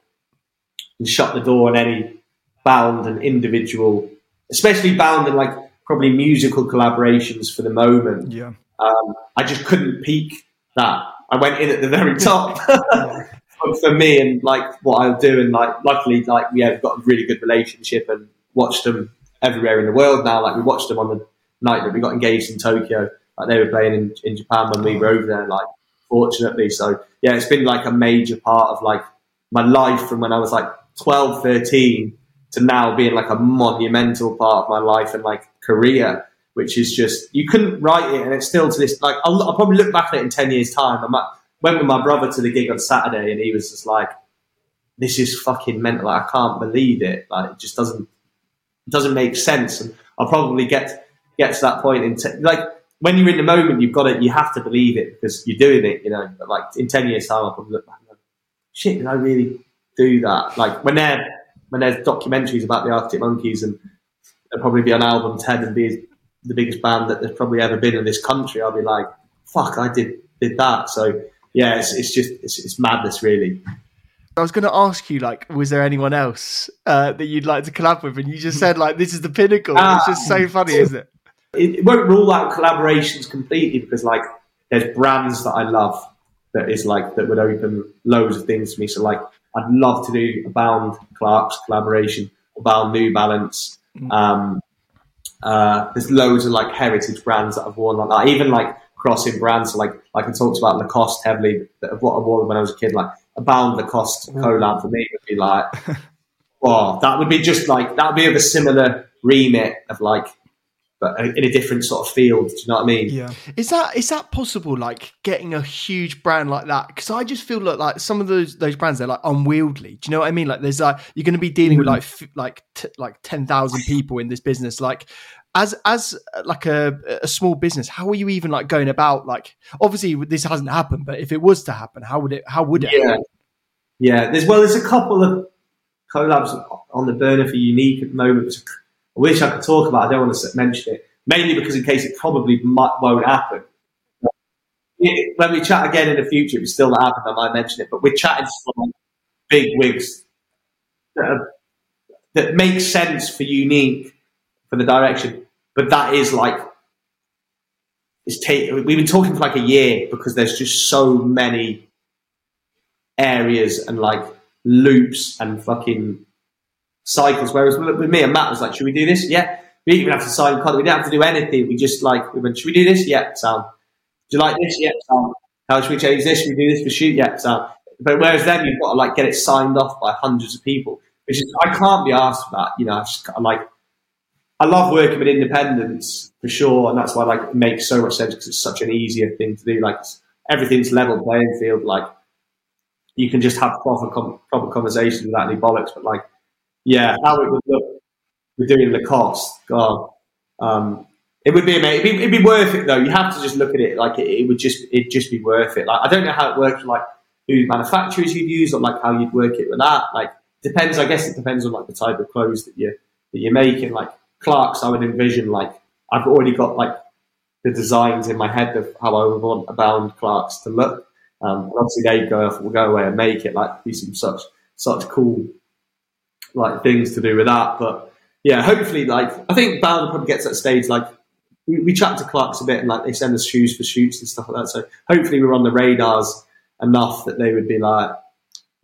and shut the door on any bound and individual, especially bound and like probably musical collaborations for the moment. Yeah. Um, I just couldn't peak that. I went in at the very top (laughs) for me and like what I do. And like, luckily, like, yeah, we've got a really good relationship and watched them everywhere in the world now. Like, we watched them on the night that we got engaged in Tokyo. Like, they were playing in, in Japan when we were over there, like, fortunately. So, yeah, it's been like a major part of like my life from when I was like 12, 13 to now being like a monumental part of my life and like career, which is just you couldn't write it, and it's still to this like I'll, I'll probably look back at it in ten years' time. I went with my brother to the gig on Saturday, and he was just like, "This is fucking mental! Like, I can't believe it! Like, it just doesn't it doesn't make sense." And I'll probably get get to that point in te- like when you're in the moment, you've got to you have to believe it because you're doing it, you know. But like in ten years' time, I'll probably look back and go, "Shit, did I really do that?" Like when they're when there's documentaries about the Arctic Monkeys and they'll probably be on album 10 and be the biggest band that there's probably ever been in this country, I'll be like, fuck, I did did that. So yeah, it's, it's just it's, it's madness, really. I was going to ask you, like, was there anyone else uh, that you'd like to collab with? And you just said, like, this is the pinnacle. it's just so ah. funny, isn't it? it? Won't rule out collaborations completely because, like, there's brands that I love that is like that would open loads of things to me. So, like, I'd love to do a Bound Clarks collaboration or Bound New Balance. Mm. Um, uh, there's loads of like heritage brands that I've worn like that. Even like crossing brands. So like like I talked about Lacoste heavily, of what I wore when I was a kid. Like a bound Lacoste mm. collab for me would be like, (laughs) oh, that would be just like that would be of a similar remit of like but in a different sort of field. Do you know what I mean? Yeah. Is that is that possible? Like getting a huge brand like that? Because I just feel like like some of those those brands they're like unwieldy. Do you know what I mean? Like there's like you're going to be dealing with mm. like f- like t- like ten thousand people in this business. Like as as uh, like a, a small business, how are you even like going about? Like obviously this hasn't happened, but if it was to happen, how would it? How would it? Yeah, yeah. There's well, there's a couple of collabs on the burner for Unik at the moment. I wish I could talk about. I don't want to mention it mainly because in case it probably might, won't happen. When we chat again in the future, if it's still not happened, I might mention it. But we're chatting to some big wigs that, are, that make sense for Unik for the direction, but that is like it's take. We've been talking for like a year because there's just so many areas and like loops and fucking cycles. Whereas with me and Matt was like, should we do this? Yeah. We didn't even have to sign contract. We didn't have to do anything. We just like, we went, should we do this? Yeah, Sam. Do you like this? Yeah, Sam. How should we change this? Should we do this for shoot? Yeah, Sam. But whereas then you've got to like get it signed off by hundreds of people, which is, I can't be asked for that. You know, I just like, I love working with independents for sure. And that's why like it makes so much sense because it's such an easier thing to do. Like everything's level playing field. Like you can just have proper, proper conversations without any bollocks. But like, yeah, how it would look with doing Lacoste. God, um, it would be amazing. It'd be, it'd be, worth it though. You have to just look at it like it, it would just it just be worth it. Like I don't know how it works, like who manufacturers you'd use or like how you'd work it with that. Like depends. I guess it depends on like the type of clothes that you that you're making. Like Clark's, I would envision like I've already got like the designs in my head of how I would want a bound Clark's to look. Um, obviously, they go off, will go away and make it like be some such such cool like things to do with that. But yeah, hopefully, like I think Bound probably gets that stage. Like we, we chat to Clark's a bit, and like they send us shoes for shoots and stuff like that. So hopefully, we're on the radars enough that they would be like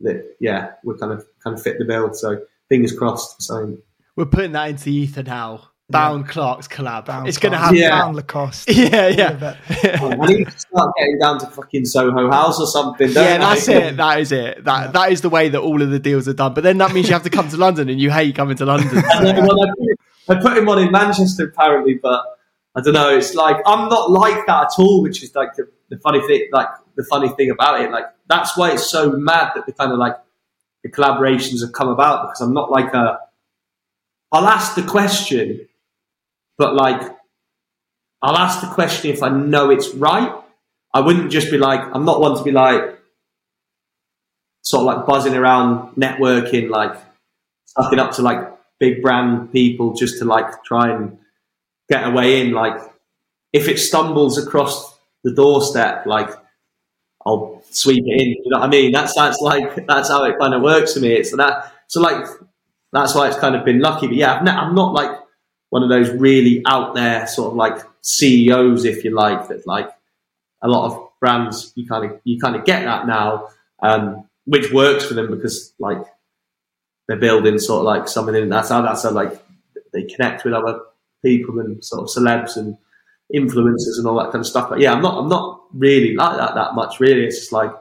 that. Yeah, we're kind of kind of fit the bill. So fingers crossed. So we're putting that into ether now. Bound yeah. Clark's collab. Bound it's going to happen. Yeah. Bound Lacoste. (laughs) Yeah, yeah. I (laughs) need to start getting down to fucking Soho House or something. yeah, that's it. (laughs) That is it. That yeah. that is the way that all of the deals are done. But then that means you have to come to London, and you hate coming to London. well, I, put, I put him on in Manchester apparently, but I don't know. It's like I'm not like that at all, which is like the, the funny thing. Like the funny thing about it, like that's why it's so mad that the kind of like the collaborations have come about because I'm not like a. I'll ask the question but like, I'll ask the question if I know it's right. I wouldn't just be like, I'm not one to be like, sort of like buzzing around networking, like sucking up to like big brand people just to like try and get a way in. Like, if it stumbles across the doorstep, like, I'll sweep it in. You know what I mean? That's that's like that's how it kind of works for me. It's that. So like that's why it's kind of been lucky. But yeah, I'm not like one of those really out there sort of like CEOs, if you like, that like a lot of brands you kind of you kind of get that now, um, which works for them because like they're building sort of like something in that's how that's how like they connect with other people and sort of celebs and influencers and all that kind of stuff. But yeah, I'm not I'm not really like that that much. Really, it's just like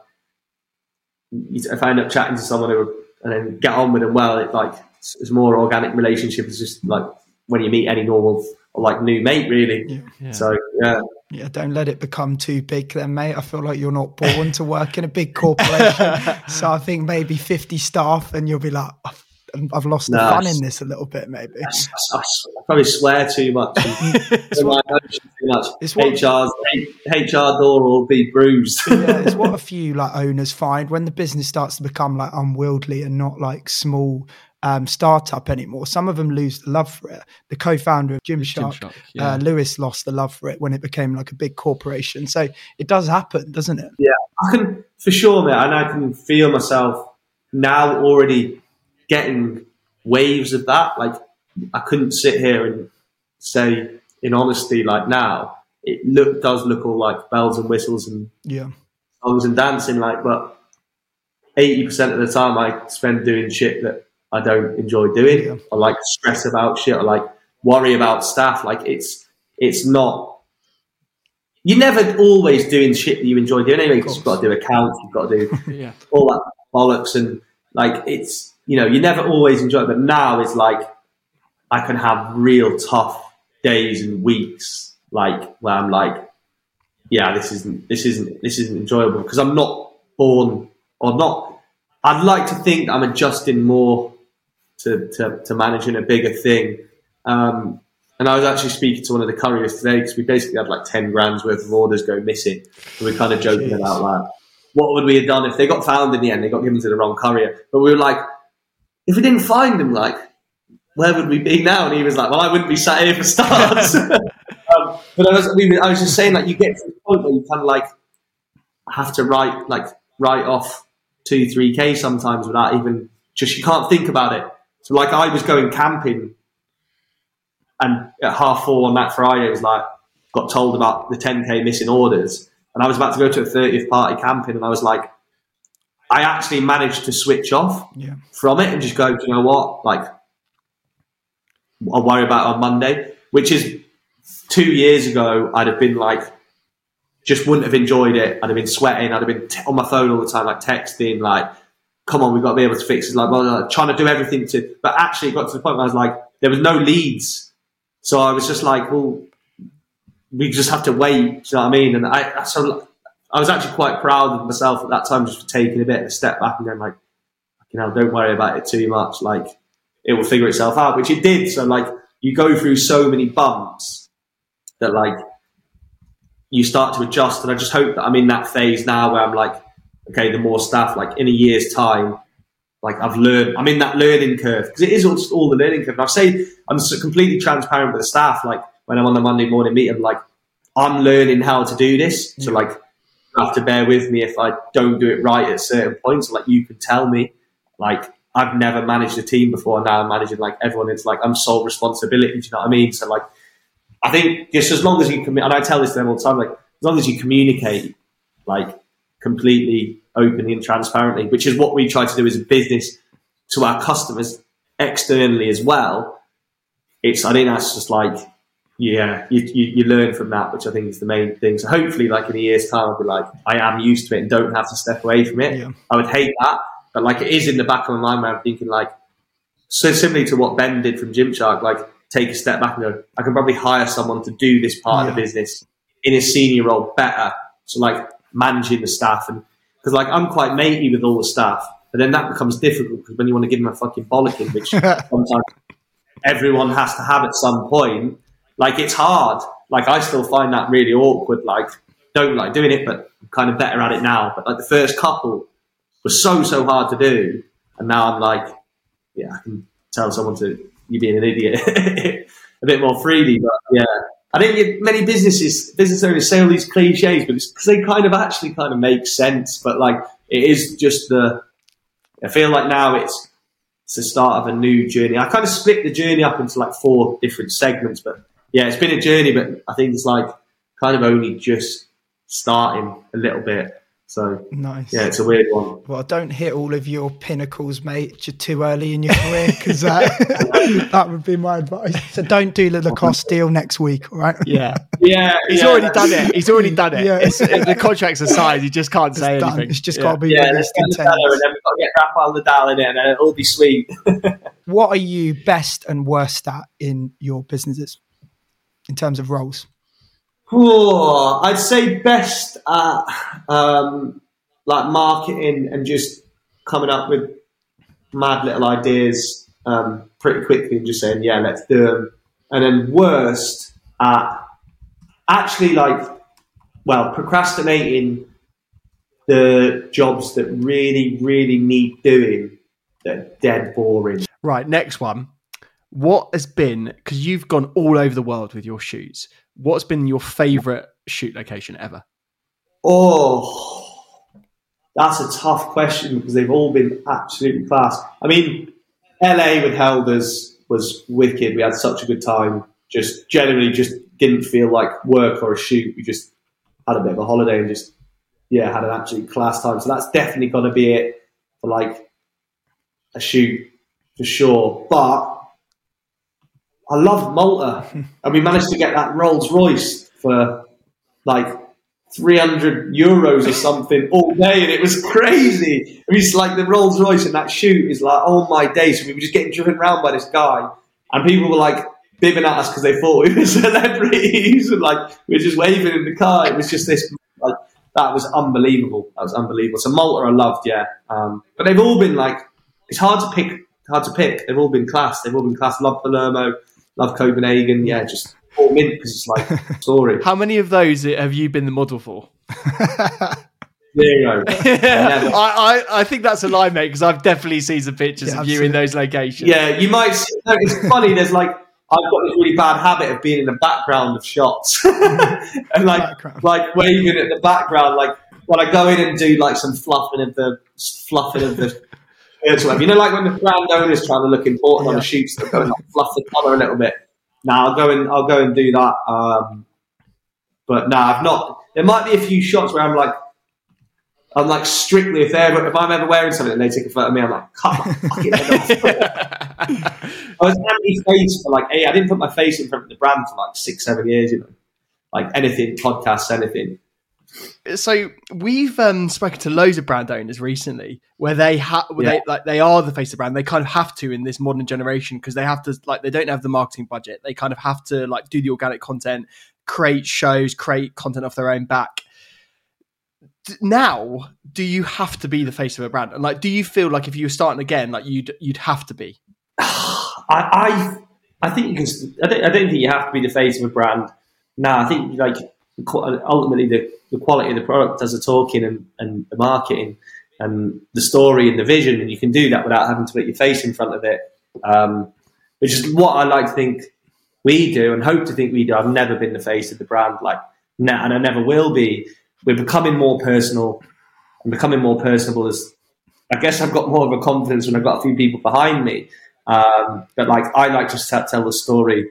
if I end up chatting to someone who and then get on with them well, it like it's more organic relationship. It's just like when you meet any normal or like new mate, really. Yeah. Yeah. So yeah. Yeah, don't let it become too big then, mate. I feel like you're not born to work in a big corporation. (laughs) so I think maybe 50 staff and you'll be like, I've lost no, the fun in this a little bit, maybe. I, I, I probably swear too much. (laughs) it's what, too much. It's what, HR's, HR door will be bruised. yeah, it's (laughs) what a few like owners find when the business starts to become like unwieldy and not like small um, startup anymore. Some of them lose the love for it. The co-founder of Gymshark, Gymshark yeah. uh, Lewis, lost the love for it when it became like a big corporation. So it does happen, doesn't it? Yeah, I can for sure, mate, and I can feel myself now already getting waves of that. Like I couldn't sit here and say in honesty, like now it look does look all like bells and whistles and yeah songs and dancing, like but. 80% of the time I spend doing shit that I don't enjoy doing. Yeah. I like stress about shit. I like worry about stuff. Like it's it's not you're never always doing shit that you enjoy doing anyway. You've got to do accounts, you've got to do (laughs) yeah. all that bollocks, and like it's you know you never always enjoy it. But now it's like I can have real tough days and weeks, like where I'm like, yeah, this isn't this isn't this isn't enjoyable because I'm not born or not. I'd like to think I'm adjusting more to, to, to managing a bigger thing. Um, and I was actually speaking to one of the couriers today because we basically had like 10 grand's worth of orders go missing. And we are kind of joking Jeez. about that. What would we have done if they got found in the end? They got given to the wrong courier. But we were like, if we didn't find them, like, where would we be now? And he was like, well, I wouldn't be sat here for starts. (laughs) um, but I was, we, I was just saying, like, you get to the point where you kind of like have to write, like, write off two, three K sometimes without even just, you can't think about it. So, like, I was going camping and at half four on that Friday, it was like, got told about the 10K missing orders. And I was about to go to a 30th party camping, and I was like, I actually managed to switch off yeah. from it and just go, you know what? Like, I'll worry about it on Monday, which is two years ago, I'd have been like, just wouldn't have enjoyed it. I'd have been sweating. I'd have been t- on my phone all the time, like texting, like, come on, we've got to be able to fix it. Like, well, trying to do everything to, but actually it got to the point where I was like, there was no leads. So I was just like, well, we just have to wait. You know what I mean? And I, so I was actually quite proud of myself at that time, just for taking a bit of a step back and going like, you know, don't worry about it too much. Like, it will figure itself out, which it did. So like, you go through so many bumps that like you start to adjust. And I just hope that I'm in that phase now where I'm like, okay, the more staff, like in a year's time, like I've learned, I'm in that learning curve because it is all, all the learning curve. And I say I'm so completely transparent with the staff. Like when I'm on the Monday morning meeting, like I'm learning how to do this. So like you have to bear with me if I don't do it right at certain points. Like you can tell me, like I've never managed a team before. Now I'm managing like everyone. It's like I'm sole responsibility. Do you know what I mean? So like I think just as long as you commit, and I tell this to them all the time, like as long as you communicate, like completely openly and transparently, which is what we try to do as a business to our customers externally as well. It's I think that's just like yeah, you, you, you, learn from that, which I think is the main thing. So hopefully, like in a year's time, I'll be like, I am used to it and don't have to step away from it. Yeah. I would hate that, but like it is in the back of my mind where I'm thinking like, so similarly to what Ben did from Gymshark, like take a step back and go, I can probably hire someone to do this part yeah. of the business in a senior role better. So like managing the staff and because like I'm quite matey with all the staff, but then that becomes difficult because when you want to give them a fucking bollocking, which (laughs) sometimes everyone has to have at some point, like it's hard. Like I still find that really awkward. Like don't like doing it, but I'm kind of better at it now. But like the first couple was so so hard to do, and now I'm like, yeah, I can tell someone to you being an idiot (laughs) a bit more freely. But yeah, I don't think many businesses, business owners say all these cliches, but because they kind of actually kind of make sense. But like, it is just the. I feel like now it's it's the start of a new journey. I kind of split the journey up into like four different segments, but yeah, it's been a journey. But I think it's like kind of only just starting a little bit. So nice. Yeah, it's a weird one. Well, don't hit all of your pinnacles, mate. You're too early in your career because that, (laughs) that would be my advice. So don't do the Lacoste deal next week, all right? Yeah, (laughs) yeah. He's yeah, already done it. He's already done it. Yeah. It's, the contract's aside. You just can't it's say done. anything. It's just yeah. got to be yeah. Let's get the and then we've got to get Rafael Nadal in it, and it'll be sweet. what are you best and worst at in your businesses in terms of roles? I'd say best at um, like marketing and just coming up with mad little ideas um, pretty quickly and just saying, yeah, let's do them. And then worst at actually like, well, procrastinating the jobs that really, really need doing that are dead boring. Right, next one. What has been, because you've gone all over the world with your shoots, what's been your favourite shoot location ever? Oh, that's a tough question because they've all been absolutely class. I mean, LA with Helders was wicked. We had such a good time. Just generally, just didn't feel like work or a shoot. We just had a bit of a holiday and just yeah, had an absolute class time. So that's definitely going to be it for like a shoot for sure. But I love Malta, and we managed to get that Rolls Royce for like 300 euros or something all day, and it was crazy. I mean, it's like the Rolls Royce in that shoot is like, oh my days. So we were just getting driven around by this guy, and people were like bibbing at us because they thought we were celebrities, (laughs) and like we were just waving in the car. It was just this, like, that was unbelievable. That was unbelievable. So Malta, I loved, yeah. Um, but they've all been like, it's hard to pick, hard to pick. They've all been class. They've all been class. Love Palermo, love Copenhagen. Yeah, just all mint because it's like (laughs) story. How many of those have you been the model for? (laughs) Zero. (laughs) I, I, I think that's a lie, mate, because I've definitely seen some pictures Yeah, of you in those locations. Yeah, you might. See, no, it's funny. There's like I've got this really bad habit of being in the background of shots and like Background. like waving at the background. Like when I go in and do like some fluffing of the fluffing of the or whatever. You know, like when the brand owner's trying to look important on the shoots, they're going like, fluff the collar a little bit. Now I'll go and I'll go and do that. Um, but no, I've not. There might be a few shots where I'm like. I'm like strictly if they're if I'm ever wearing something and they take a photo of me, I'm like, cut my fucking head off. (laughs) I was anti-face for like, hey, I didn't put my face in front of the brand for like six, seven years, you know, like anything, podcasts, anything. So we've um, spoken to loads of brand owners recently where they have Yeah. they like they are the face of the brand they kind of have to in this modern generation because they have to like they don't have the marketing budget they kind of have to like do the organic content create shows create content off their own back D- now do you have to be the face of a brand and like do you feel like if you were starting again like you'd you'd have to be (sighs) I, I, I think you can. I don't, I don't think you have to be the face of a brand. No, I think like ultimately the, the quality of the product does the talking and, and the marketing and the story and the vision, and you can do that without having to put your face in front of it. Um, which is what I like to think we do and hope to think we do. I've never been the face of the brand, like, ne- and I never will be. We're becoming more personal and becoming more personable as I guess I've got more of a confidence when I've got a few people behind me. Um, but like, I like to tell the story,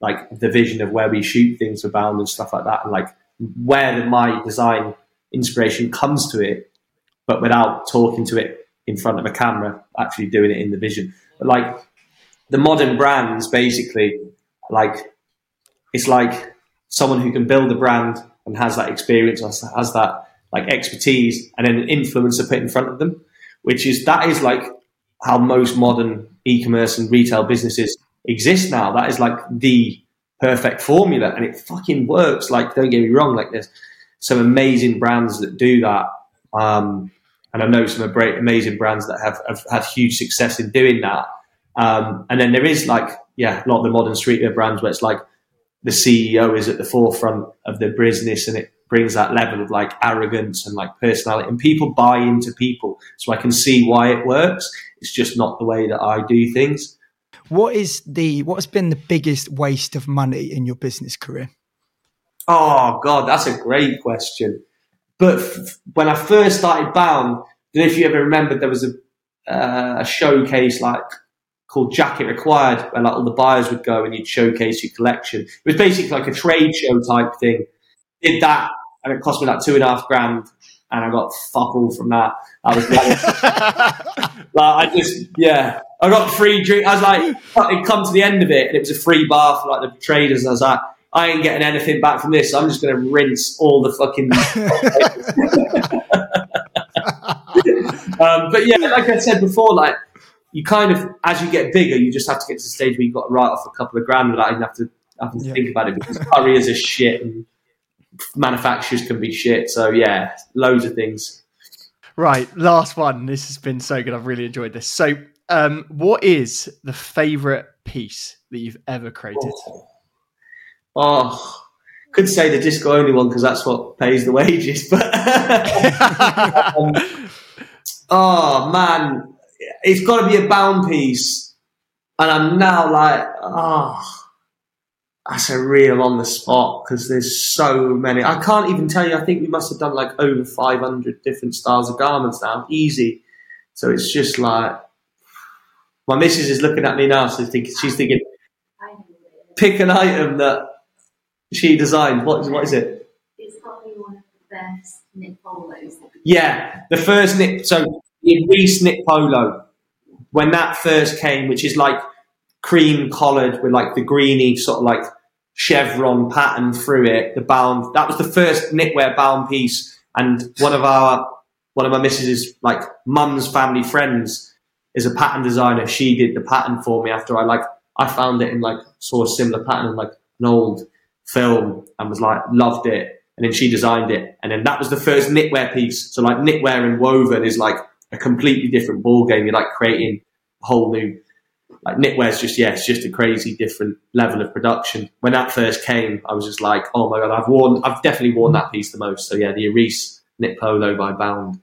like the vision of where we shoot things for Bound and stuff like that, and like where my design inspiration comes to it, but without talking to it in front of a camera, actually doing it in the vision. But like the modern brands, basically, like it's like someone who can build a brand and has that experience, has, has that like expertise, and then an influencer put in front of them, which is that is like how most modern e-commerce and retail businesses exist now. That is like the perfect formula, and it fucking works. Like, don't get me wrong, like there's some amazing brands that do that. Um, and I know some amazing brands that have, have had huge success in doing that. Um, and then there is like, yeah, a lot of the modern streetwear brands where it's like the CEO is at the forefront of the business and it brings that level of like arrogance and like personality and people buy into people. So I can see why it works. It's just not the way that I do things. What is the what has been the biggest waste of money in your business career? Oh God, that's a great question. But f- when I first started Bound, I if you ever remember, there was a, uh, a showcase like called Jacket Required, where like all the buyers would go and you'd showcase your collection. It was basically like a trade show type thing. Did that, and it cost me like two and a half grand, and I got fuck all from that. I was like, (laughs) like I just yeah, I got free drink. I was like, it come to the end of it, and it was a free bar for like the traders. And I was like, I ain't getting anything back from this. So I'm just going to rinse all the fucking. (laughs) (laughs) um, but yeah, like I said before, like you kind of as you get bigger, you just have to get to the stage where you've got to write off a couple of grand without even have to having to Yeah. think about it because couriers are shit and manufacturers can be shit. So yeah, loads of things. Right, last one. This has been so good. I've really enjoyed this. So, um, what is the favorite piece that you've ever created? Oh, could say the disco only one because that's what pays the wages. But (laughs) um, oh man, it's got to be a bound piece, and I'm now like, oh, that's a real on the spot because there's so many. I can't even tell you. I think we must have done like over 500 different styles of garments now, easy. So it's just like my missus is looking at me now, so thinking, she's thinking, pick an item that she designed. What is what is it? It's probably one of the best knit polos. Yeah, the first knit. So the Reese knit polo, when that first came, which is like cream collared with like the greeny sort of like chevron pattern through it. The bound that was the first knitwear bound piece, and one of our one of my missus's like mum's family friends is a pattern designer. She did the pattern for me after I like I found it in like saw a similar pattern in like an old film and was like loved it. And then she designed it, and then that was the first knitwear piece. So like knitwear and woven is like a completely different ball game. You're like creating a whole new like knitwear's just yeah, it's just a crazy different level of production. When that first came, I was just like, oh my god, I've worn, I've definitely worn that piece the most. So yeah, the Aris knit polo by Bound.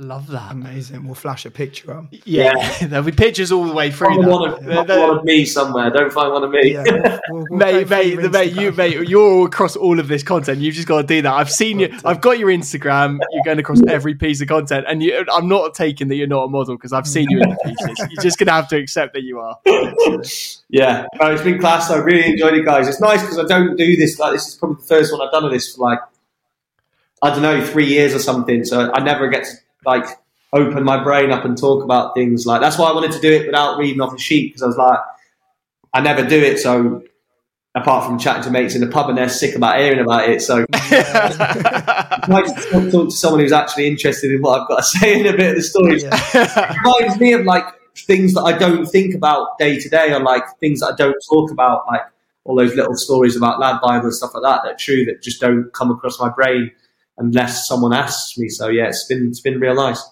Love that. Amazing. We'll flash a picture up. Yeah, (laughs) there'll be pictures all the way through. Find one, of, find one of me somewhere. Don't find one of me. Yeah, we'll, (laughs) we'll, we'll mate, mate, the mate, you, mate, you're all across all of this content. You've just got to do that. I've seen you. I've got your Instagram. You're going across every piece of content, and you, I'm not taking that you're not a model because I've seen you in the (laughs) pieces. You're just going to have to accept that you are. Yeah, no, it's been class. I really enjoyed it, guys. It's nice because I don't do this. Like, this is probably the first one I've done of this for like, I don't know, three years or something. So I never get to like open my brain up and talk about things like. That's why I wanted to do it without reading off a sheet because I was like, I never do it. So apart from chatting to mates in the pub and they're sick about hearing about it, so (laughs) I might talk, talk to someone who's actually interested in what I've got to (laughs) say in a bit of the stories Yeah. reminds me of like things that I don't think about day to day, or like things that I don't talk about, like all those little stories about Lad Bible and stuff like that that are true that just don't come across my brain unless someone asks me. So yeah, it's been it's been real nice.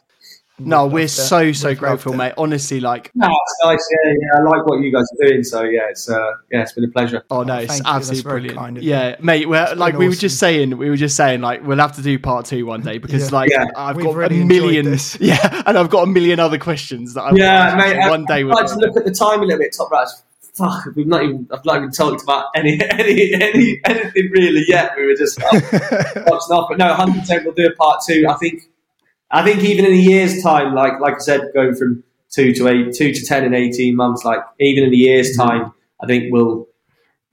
no, We'd we're love so so we'd grateful, mate. Honestly, like, No, it's nice. Yeah, yeah, I like what you guys are doing. So yeah, it's uh, yeah, it's been a pleasure. oh no, Oh, it's you. Absolutely very brilliant. kind of you. yeah, mate. We're, like been we were just saying, we were just saying, like we'll have to do part two one day because, Yeah. like, Yeah. I've We've got really a million. (laughs) Yeah, and I've got a million other questions that I Yeah, mate. ask I, one day. I with like to look at the time a little bit, top rats. Fuck, we've not even I've not even talked about any (laughs) any any anything really yet. We were just (laughs) watching off, but no, hundred percent we'll do a part two. I think I think even in a year's time, like like I said, going from two to eight, two to ten in eighteen months, like even in a year's time, I think we'll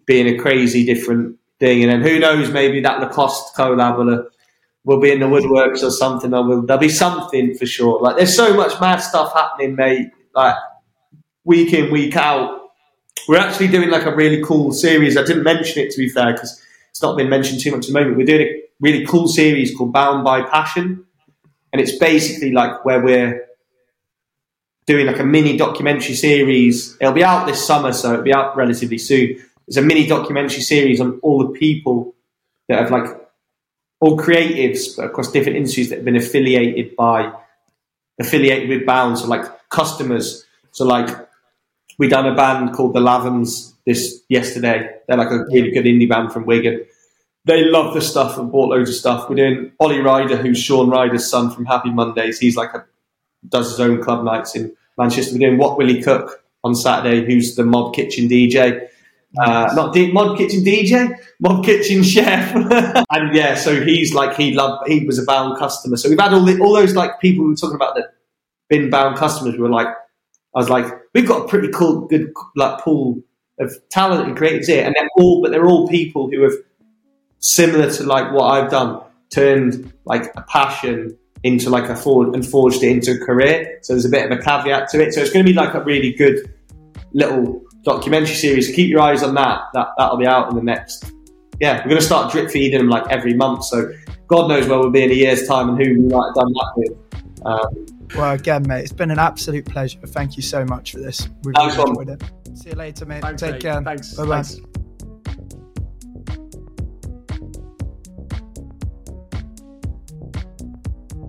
be in a crazy different thing. And then who knows, maybe that Lacoste collab will, uh, will be in the woodworks or something. Or will, there'll be something for sure. Like there's so much mad stuff happening, mate. Like week in, week out. We're actually doing like a really cool series. I didn't mention it to be fair because it's not been mentioned too much at the moment. We're doing a really cool series called Bound by Passion, and it's basically like where we're doing like a mini documentary series. It'll be out this summer, so it'll be out relatively soon. It's a mini documentary series on all the people that have like all creatives across different industries that have been affiliated by affiliated with Bound, so like customers. So like we done a band called the Lathums this yesterday. They're like a really good indie band from Wigan. They love the stuff and bought loads of stuff. We're doing Ollie Ryder, who's Shaun Ryder's son from Happy Mondays. He's like a does his own club nights in Manchester. We're doing What Will He Cook on Saturday, who's the Mob Kitchen DJ. Uh, not D- Mob Kitchen DJ, Mob Kitchen Chef. (laughs) and yeah, so he's like, he loved, he was a bound customer. So we've had all, the, all those like people we were talking about that been bound customers. We were like, I was like, we've got a pretty cool, good like pool of talent and creatives here. And they're all, but they're all people who have similar to like what I've done, turned like a passion into like a forward and forged it into a career. So there's a bit of a caveat to it. So it's going to be like a really good little documentary series. Keep your eyes on that. That that'll be out in the next. Yeah, we're going to start drip feeding them like every month. So God knows where we'll be in a year's time and who we might have done that with. Um, Well, again, mate, it's been an absolute pleasure. Thank you so much for this. We really enjoyed it. See you later, mate. Thanks, Take mate. care. Thanks. Bye bye. Thanks.